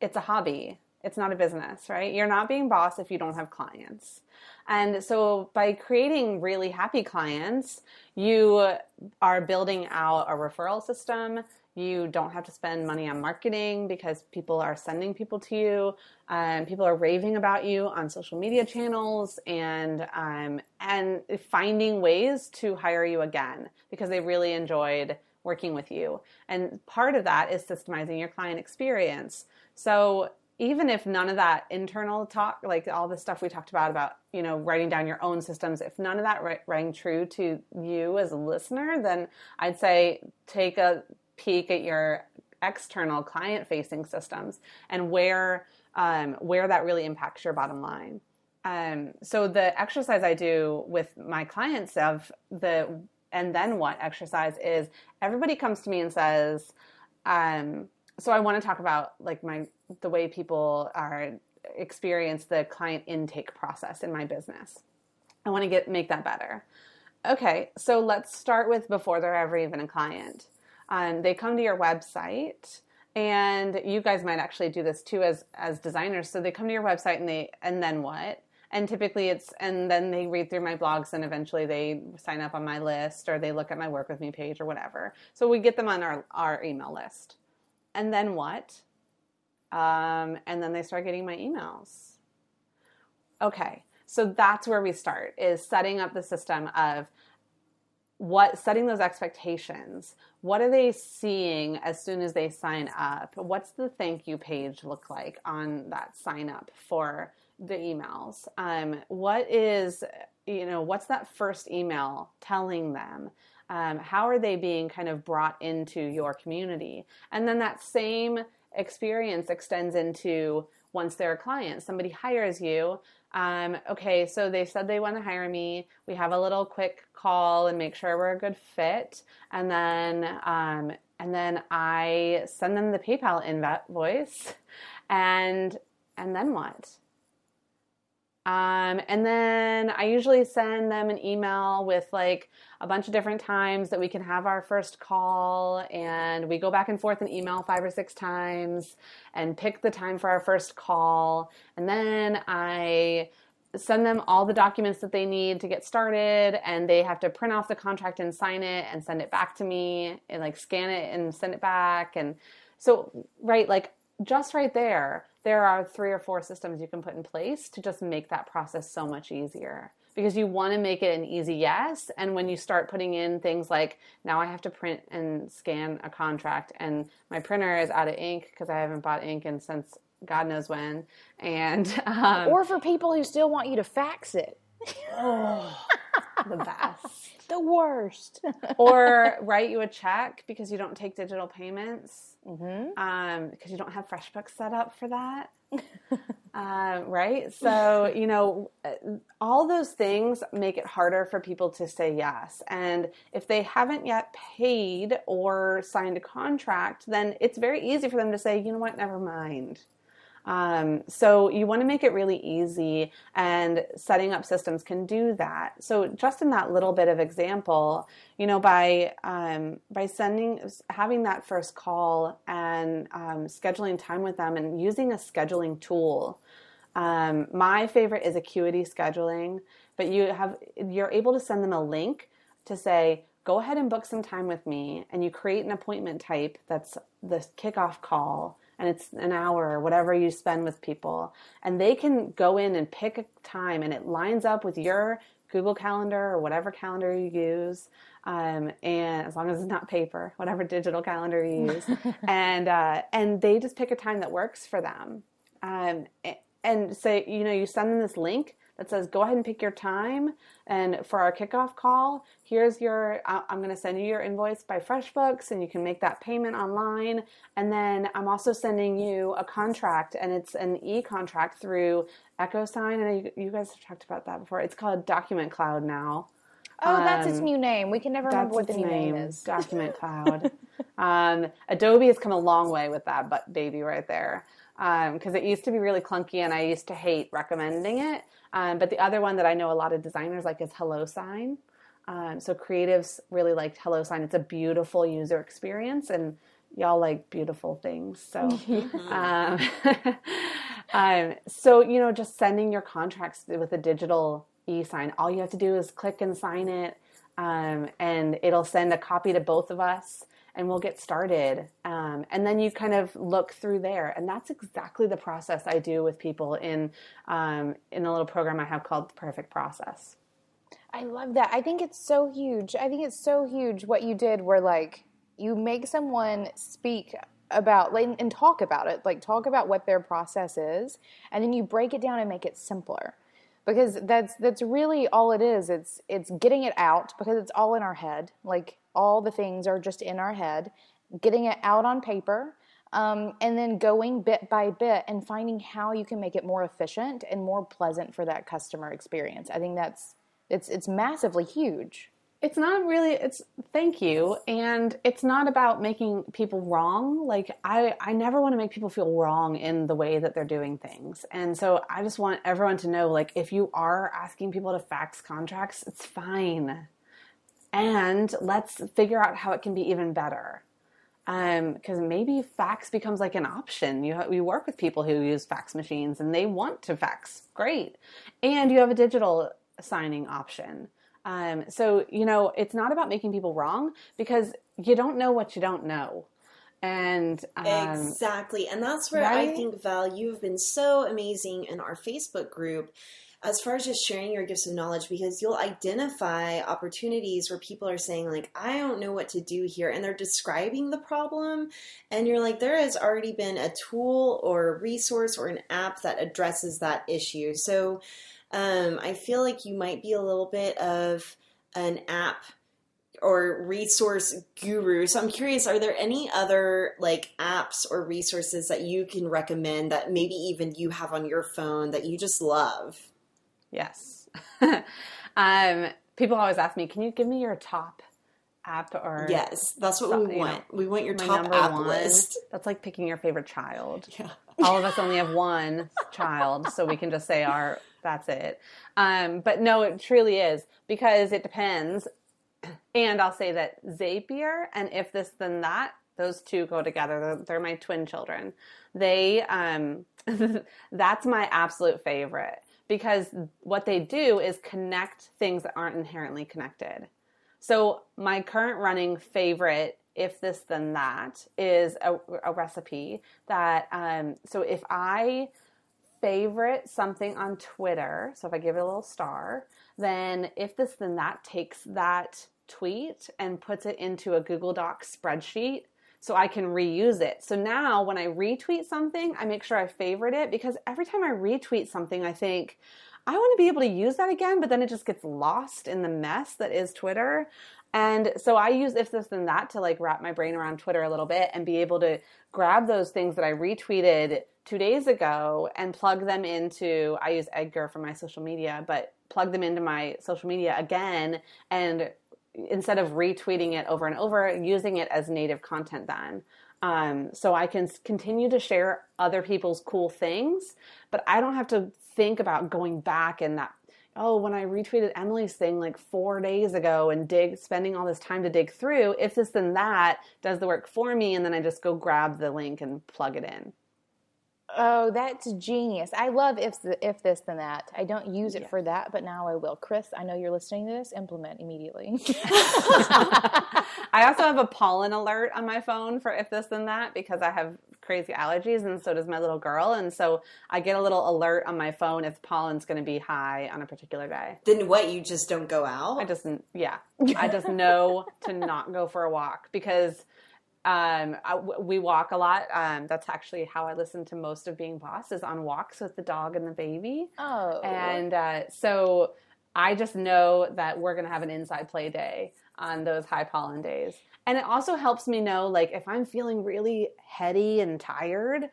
[SPEAKER 4] it's a hobby. It's not a business, right? You're not being boss if you don't have clients. And so by creating really happy clients, you are building out a referral system. You don't have to spend money on marketing because people are sending people to you. Um, people are raving about you on social media channels and um, and finding ways to hire you again because they really enjoyed working with you. And part of that is systemizing your client experience. So even if none of that internal talk, like all the stuff we talked about, about, you know, writing down your own systems, if none of that rang true to you as a listener, then I'd say take a peek at your external client facing systems and where, um, where that really impacts your bottom line. Um, so the exercise I do with my clients of the and then what exercise is everybody comes to me and says, um, so I want to talk about like my the way people are experience the client intake process in my business. I want to get make that better. Okay, so let's start with before they're ever even a client. Um, they come to your website, and you guys might actually do this too as as designers. So they come to your website, and they and then what? And typically it's and then they read through my blogs, and eventually they sign up on my list, or they look at my work with me page, or whatever. So we get them on our our email list, and then what? Um, and then they start getting my emails. Okay, so that's where we start is setting up the system of what setting those expectations. What are they seeing as soon as they sign up? What's the thank you page look like on that sign up for the emails? Um, what is you know what's that first email telling them? Um, how are they being kind of brought into your community? And then that same experience extends into once they're a client somebody hires you um, okay, so they said they want to hire me. We have a little quick call and make sure we're a good fit, and then um, and then I send them the PayPal invoice, and and then what? Um, and then I usually send them an email with like a bunch of different times that we can have our first call. And we go back and forth in email five or six times and pick the time for our first call. And then I send them all the documents that they need to get started. And they have to print off the contract and sign it and send it back to me and like scan it and send it back. And so, right, like just right there, there are three or four systems you can put in place to just make that process so much easier. Because you want to make it an easy yes and when you start putting in things like now i have to print and scan a contract and my printer is out of ink because i haven't bought ink in since god knows when and um,
[SPEAKER 3] or for people who still want you to fax it.
[SPEAKER 4] Oh, the best.
[SPEAKER 3] The worst.
[SPEAKER 4] Or write you a check because you don't take digital payments
[SPEAKER 3] mm-hmm.
[SPEAKER 4] um, because you don't have FreshBooks set up for that. uh, right? So, you know, all those things make it harder for people to say yes. And if they haven't yet paid or signed a contract, then it's very easy for them to say, you know what, never mind. Um, so you want to make it really easy, and setting up systems can do that. So just in that little bit of example, you know, by um, by sending, having that first call and um, scheduling time with them, and using a scheduling tool. Um, my favorite is Acuity scheduling, but you have you're able to send them a link to say, go ahead and book some time with me, and you create an appointment type that's the kickoff call and it's an hour or whatever you spend with people. And they can go in and pick a time and it lines up with your google calendar or whatever calendar you use um, and as long as it's not paper whatever digital calendar you use. And uh, and they just pick a time that works for them. Um, and say you know you send them this link that says go ahead and pick your time and for our kickoff call here's your i'm going to send you your invoice by freshbooks and you can make that payment online and then i'm also sending you a contract and it's an e-contract through echosign and you guys have talked about that before it's called document cloud now
[SPEAKER 3] Oh, that's its um, new name. We can never remember what the new name, name is.
[SPEAKER 4] Document Cloud. um, Adobe has come a long way with that, but baby, right there. Because um, it used to be really clunky, and I used to hate recommending it. Um, but the other one that I know a lot of designers like is HelloSign. Um, so creatives really liked HelloSign. It's a beautiful user experience, and y'all like beautiful things. So, um, um, so you know, just sending your contracts with a digital e-sign. All you have to do is click and sign it, um, and it'll send a copy to both of us and we'll get started. Um, and then you kind of look through there, and that's exactly the process I do with people in um, in a little program I have called the Perfect Process.
[SPEAKER 3] I love that. I think it's so huge. I think it's so huge what you did, where like you make someone speak about like, and talk about it, like talk about what their process is, and then you break it down and make it simpler because that's that's really all it is it's it's getting it out because it's all in our head like all the things are just in our head, getting it out on paper, um, and then going bit by bit and finding how you can make it more efficient and more pleasant for that customer experience. I think that's it's it's massively huge.
[SPEAKER 4] it's not really it's thank you and it's not about making people wrong like i i never want to make people feel wrong in the way that they're doing things and so i just want everyone to know like if you are asking people to fax contracts it's fine and let's figure out how it can be even better because um, maybe fax becomes like an option. You you work with people who use fax machines and they want to fax, great, and you have a digital signing option. Um, so, you know, it's not about making people wrong because you don't know what you don't know. And um,
[SPEAKER 1] exactly. And that's where right? I think, Val, you've been so amazing in our Facebook group as far as just sharing your gifts of knowledge because you'll identify opportunities where people are saying like i don't know what to do here and they're describing the problem and you're like there has already been a tool or a resource or an app that addresses that issue so um, I feel like you might be a little bit of an app or resource guru. So I'm curious, are there any other like apps or resources that you can recommend that maybe even you have on your phone that you just love?
[SPEAKER 4] Yes. um, people always ask me, can you give me your top app or
[SPEAKER 1] yes that's what we want know, we want your top app one. list
[SPEAKER 4] that's like picking your favorite child yeah. all of us only have one child so we can just say our that's it. Um, but no, it truly is because it depends. And I'll say that Zapier and If This Then That, those two go together. They're, they're my twin children. They, um, that's my absolute favorite because what they do is connect things that aren't inherently connected. So my current running favorite if this then that is a, a recipe that um, so if i favorite something on Twitter, so if I give it a little star, then if this then that takes that tweet and puts it into a Google Doc spreadsheet so I can reuse it. So now when I retweet something, I make sure I favorite it because every time I retweet something, I think, I want to be able to use that again, but then it just gets lost in the mess that is Twitter. And so I use if this then that to like wrap my brain around Twitter a little bit and be able to grab those things that I retweeted two days ago and plug them into I use Edgar for my social media, but plug them into my social media again and instead of retweeting it over and over, using it as native content then. Um, so I can continue to share other people's cool things, but I don't have to think about going back and that oh, when I retweeted Emily's thing like four days ago and dig, spending all this time to dig through, if this then that does the work for me, and then I just go grab the link and plug it in.
[SPEAKER 3] Oh, that's genius. I love if if this then that. I don't use it yeah. for that, but now I will. Chris, I know you're listening to this. Implement immediately.
[SPEAKER 4] I also have a pollen alert on my phone for if this then that because I have crazy allergies and so does my little girl and so I get a little alert on my phone if pollen's going to be high on a particular day.
[SPEAKER 1] Then what, you just don't go out?
[SPEAKER 4] I just yeah. I just know to not go for a walk because um, I, we walk a lot. Um, that's actually how I listen to most of Being Boss is on walks with the dog and the baby.
[SPEAKER 3] Oh,
[SPEAKER 4] and uh, so I just know that we're going to have an inside play day on those high pollen days. And it also helps me know, like, if I'm feeling really heady and tired,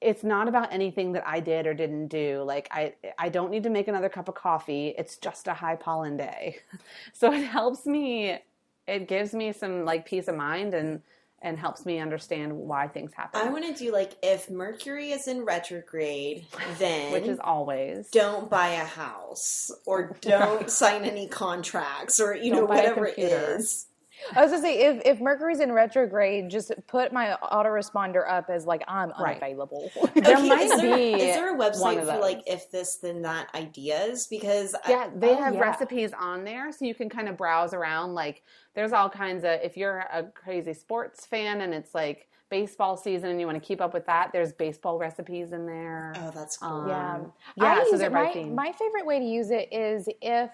[SPEAKER 4] it's not about anything that I did or didn't do. Like I I don't need to make another cup of coffee. It's just a high pollen day. So it helps me it gives me some like peace of mind and and helps me understand why things happen.
[SPEAKER 1] I want to do like if Mercury is in retrograde, then
[SPEAKER 4] which is always
[SPEAKER 1] don't buy a house or don't sign any contracts or you don't know whatever it is.
[SPEAKER 3] I was gonna say if, if Mercury's in retrograde, just put my autoresponder up as like I'm unavailable.
[SPEAKER 1] Right. there okay, might is there, be. Is there a website for like if this then that ideas? Because
[SPEAKER 4] yeah, I, they oh, have yeah. recipes on there, so you can kind of browse around. Like there's all kinds of if you're a crazy sports fan and it's like baseball season and you want to keep up with that, there's baseball recipes in there.
[SPEAKER 1] Oh, that's cool.
[SPEAKER 3] Um, yeah, yeah. so they're my, my favorite way to use it is if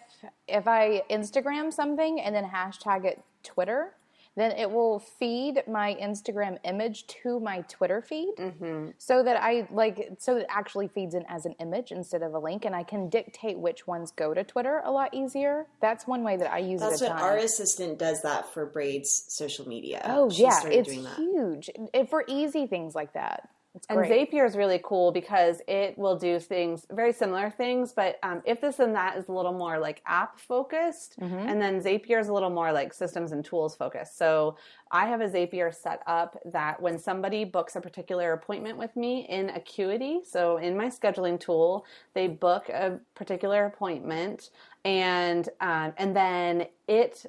[SPEAKER 3] if I Instagram something and then hashtag it Twitter, then it will feed my Instagram image to my Twitter feed mm-hmm. so that I like, so it actually feeds in as an image instead of a link, and I can dictate which ones go to Twitter a lot easier. That's one way that I use
[SPEAKER 1] That's
[SPEAKER 3] it.
[SPEAKER 1] That's what our assistant does that for Braid's social media.
[SPEAKER 3] Oh, she yeah, it's huge it, for easy things like that.
[SPEAKER 4] And. Zapier is really cool because it will do things, very similar things, but um, if this and that is a little more like app focused,
[SPEAKER 3] Mm-hmm.
[SPEAKER 4] and then Zapier is a little more like systems and tools focused. So I have a Zapier set up that when somebody books a particular appointment with me in Acuity, so in my scheduling tool, they book a particular appointment, and um, and then it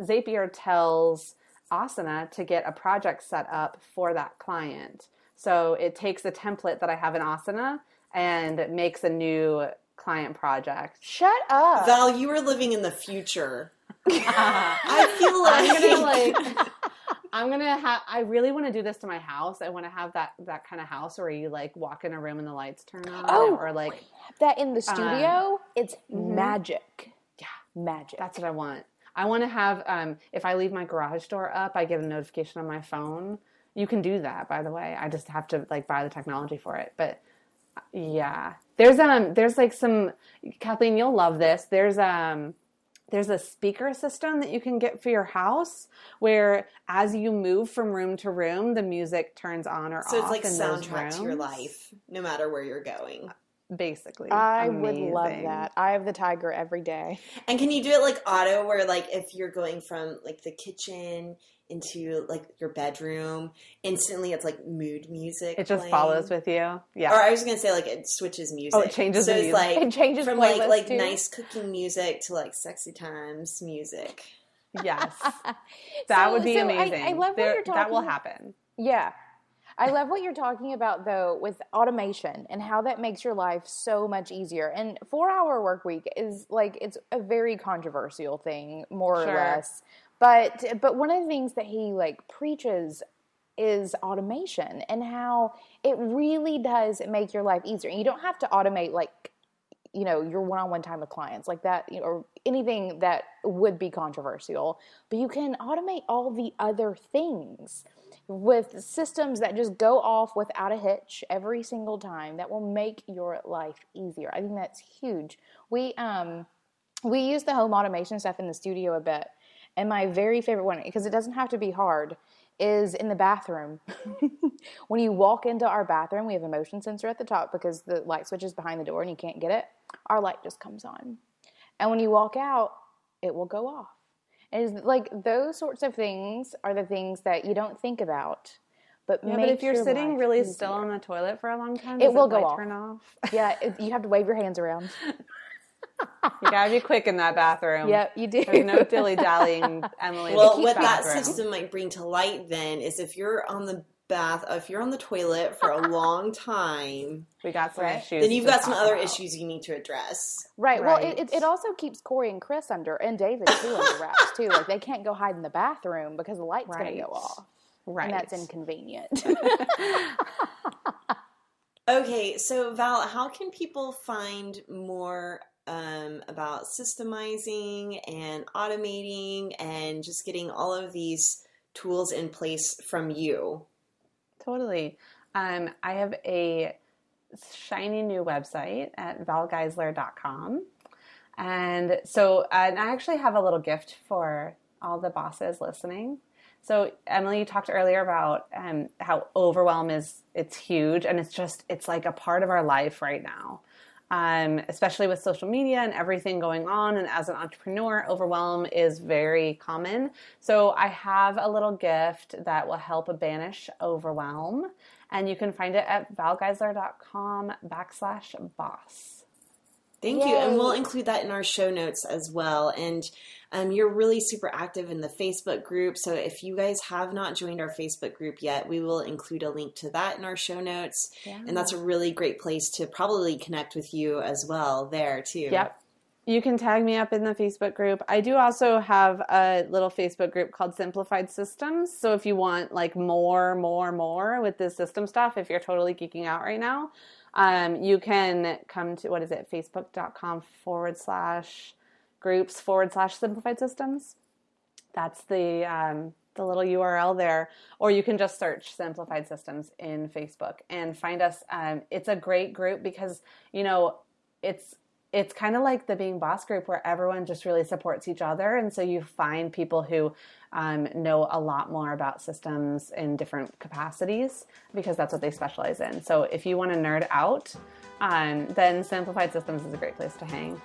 [SPEAKER 4] Zapier tells Asana to get a project set up for that client. So it takes a template that I have in Asana and makes a new client project.
[SPEAKER 3] Shut up.
[SPEAKER 1] Val, you are living in the future. I feel like,
[SPEAKER 4] I'm gonna like I'm gonna have I really want to do this to my house. I want to have that that kind of house where you like walk in a room and the lights turn on
[SPEAKER 3] Oh.
[SPEAKER 4] or like
[SPEAKER 3] that in the studio, it's
[SPEAKER 4] mhm.
[SPEAKER 3] magic.
[SPEAKER 4] Yeah.
[SPEAKER 3] Magic.
[SPEAKER 4] that's what I want. I want to have um if I leave my garage door up, I get a notification on my phone. You can do that by the way. I just have to like buy the technology for it. But yeah. There's um there's like some Kathleen, you'll love this. There's um there's a speaker system that you can get for your house where as you move from room to room the music turns on or
[SPEAKER 1] so
[SPEAKER 4] off
[SPEAKER 1] it's like soundtrack to your life, no matter where you're going.
[SPEAKER 4] Basically
[SPEAKER 3] I would love that. I have the tiger every day.
[SPEAKER 1] And can you do it like auto, where like if you're going from like the kitchen into like your bedroom, instantly it's like mood music.
[SPEAKER 4] it just
[SPEAKER 1] playing?
[SPEAKER 4] follows with you Yeah.
[SPEAKER 1] Or I was gonna say like it switches music.
[SPEAKER 4] Oh, it changes
[SPEAKER 1] So
[SPEAKER 4] the
[SPEAKER 1] it's
[SPEAKER 4] music.
[SPEAKER 1] like
[SPEAKER 3] It changes
[SPEAKER 1] from like like
[SPEAKER 3] too.
[SPEAKER 1] nice cooking music to like sexy times music.
[SPEAKER 4] yes that
[SPEAKER 3] So-
[SPEAKER 4] would be
[SPEAKER 3] so
[SPEAKER 4] amazing
[SPEAKER 3] I love what you're
[SPEAKER 4] that will happen
[SPEAKER 3] Yeah. I love what you're talking about though with automation and how that makes your life so much easier. And 4-hour work week is like it's a very controversial thing more
[SPEAKER 4] Sure.
[SPEAKER 3] or less. But but one of the things that he like preaches is automation and how it really does make your life easier. And you don't have to automate like you know your one-on-one time with clients like that you know, or anything that would be controversial but you can automate all the other things with systems that just go off without a hitch every single time that will make your life easier. I think that's huge. We um we use the home automation stuff in the studio a bit and my very favorite one because it doesn't have to be hard is in the bathroom. When you walk into our bathroom we have a motion sensor at the top because the light switch is behind the door and you can't get it. Our light just comes on. And when you walk out it will go off. And it's like those sorts of things are the things that you don't think about but
[SPEAKER 4] yeah, but if you're
[SPEAKER 3] your
[SPEAKER 4] sitting really still on the toilet for a long time
[SPEAKER 3] It will go off.
[SPEAKER 4] turn off?
[SPEAKER 3] Yeah it, you have to wave your hands around
[SPEAKER 4] you gotta be quick in that bathroom
[SPEAKER 3] yep you do
[SPEAKER 4] there's no dilly dallying emily
[SPEAKER 1] Well,
[SPEAKER 4] keep
[SPEAKER 1] what that system might bring to light then is if you're on the bath, if you're on the toilet for a long time,
[SPEAKER 4] we got some
[SPEAKER 3] Right.
[SPEAKER 4] issues
[SPEAKER 1] then you've got some other
[SPEAKER 4] about.
[SPEAKER 1] issues you need to address.
[SPEAKER 3] Right. Well, it, it, it also keeps Corey and Chris under, and David too under wraps too. Like they can't go hide in the bathroom because the light's gonna go off,
[SPEAKER 4] right
[SPEAKER 3] and that's inconvenient.
[SPEAKER 1] Okay, so Val, how can people find more um, about systemizing and automating and just getting all of these tools in place from you?
[SPEAKER 4] Totally. Um, I have a shiny new website at valgeisler.com. And so and I actually have a little gift for all the bosses listening. So Emily, you talked earlier about um, how overwhelm is it's huge and it's just it's like a part of our life right now. Um, especially with social media and everything going on. And as an entrepreneur, overwhelm is very common. So I have a little gift that will help banish overwhelm. And you can find it at valgeisler.com backslash boss.
[SPEAKER 1] Thank you. And we'll include that in our show notes as well. And um, you're really super active in the Facebook group. So if you guys have not joined our Facebook group yet, we will include a link to that in our show notes. And that's a really great place to probably connect with you as well there too.
[SPEAKER 4] Yep. You can tag me up in the Facebook group. I do also have a little Facebook group called Simplified Systems. So if you want like more, more, more with this system stuff, if you're totally geeking out right now, um, you can come to what is it, facebook.com forward slash groups forward slash simplified systems. That's the um, the little URL there, or you can just search Simplified Systems in Facebook and find us. Um, it's a great group because you know it's it's kind of like the being boss group where everyone just really supports each other and so you find people who um, know a lot more about systems in different capacities because that's what they specialize in so if you want to nerd out um, then simplified systems is a great place to hang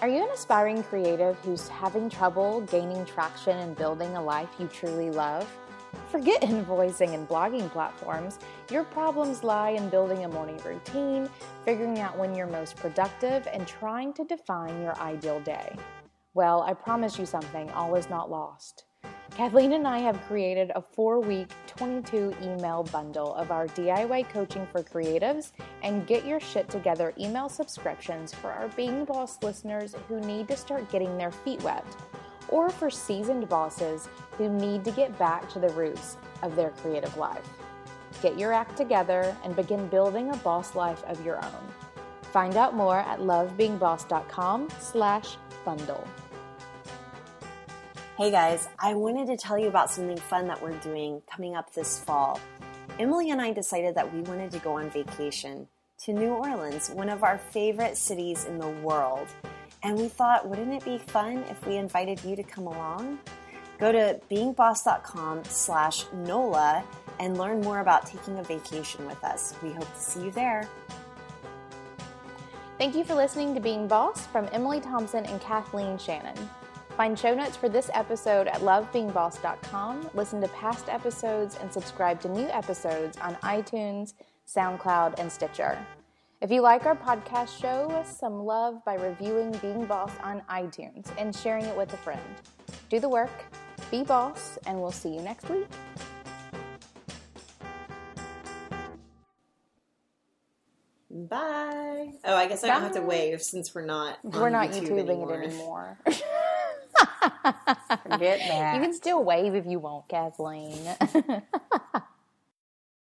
[SPEAKER 3] Are you an aspiring creative who's having trouble gaining traction and building a life you truly love? Forget invoicing and blogging platforms. Your problems lie in building a morning routine, figuring out when you're most productive, and trying to define your ideal day. Well, I promise you something, all is not lost. Kathleen and I have created a four week, 22 email bundle of our DIY coaching for creatives and get your shit together email subscriptions for our Being Boss listeners who need to start getting their feet wet, or for seasoned bosses who need to get back to the roots of their creative life. Get your act together and begin building a boss life of your own. Find out more at lovebeingboss.com slash bundle.
[SPEAKER 1] Hey guys, I wanted to tell you about something fun that we're doing coming up this fall. Emily and I decided that we wanted to go on vacation to New Orleans, one of our favorite cities in the world. And we thought, wouldn't it be fun if we invited you to come along? Go to beingboss.com slash NOLA and learn more about taking a vacation with us. We hope to see you there.
[SPEAKER 3] Thank you for listening to Being Boss from Emily Thompson and Kathleen Shannon. Find show notes for this episode at lovebeingboss.com, listen to past episodes, and subscribe to new episodes on iTunes, SoundCloud, and Stitcher. If you like our podcast, show us some love by reviewing Being Boss on iTunes and sharing it with a friend. Do the work, be boss, and we'll see you next week.
[SPEAKER 1] Bye. Oh, I guess I don't have to wave since we're not.
[SPEAKER 3] We're
[SPEAKER 1] on
[SPEAKER 3] not
[SPEAKER 1] YouTube
[SPEAKER 3] YouTubing it anymore.
[SPEAKER 4] forget that
[SPEAKER 3] you can still wave if you want, Kathleen.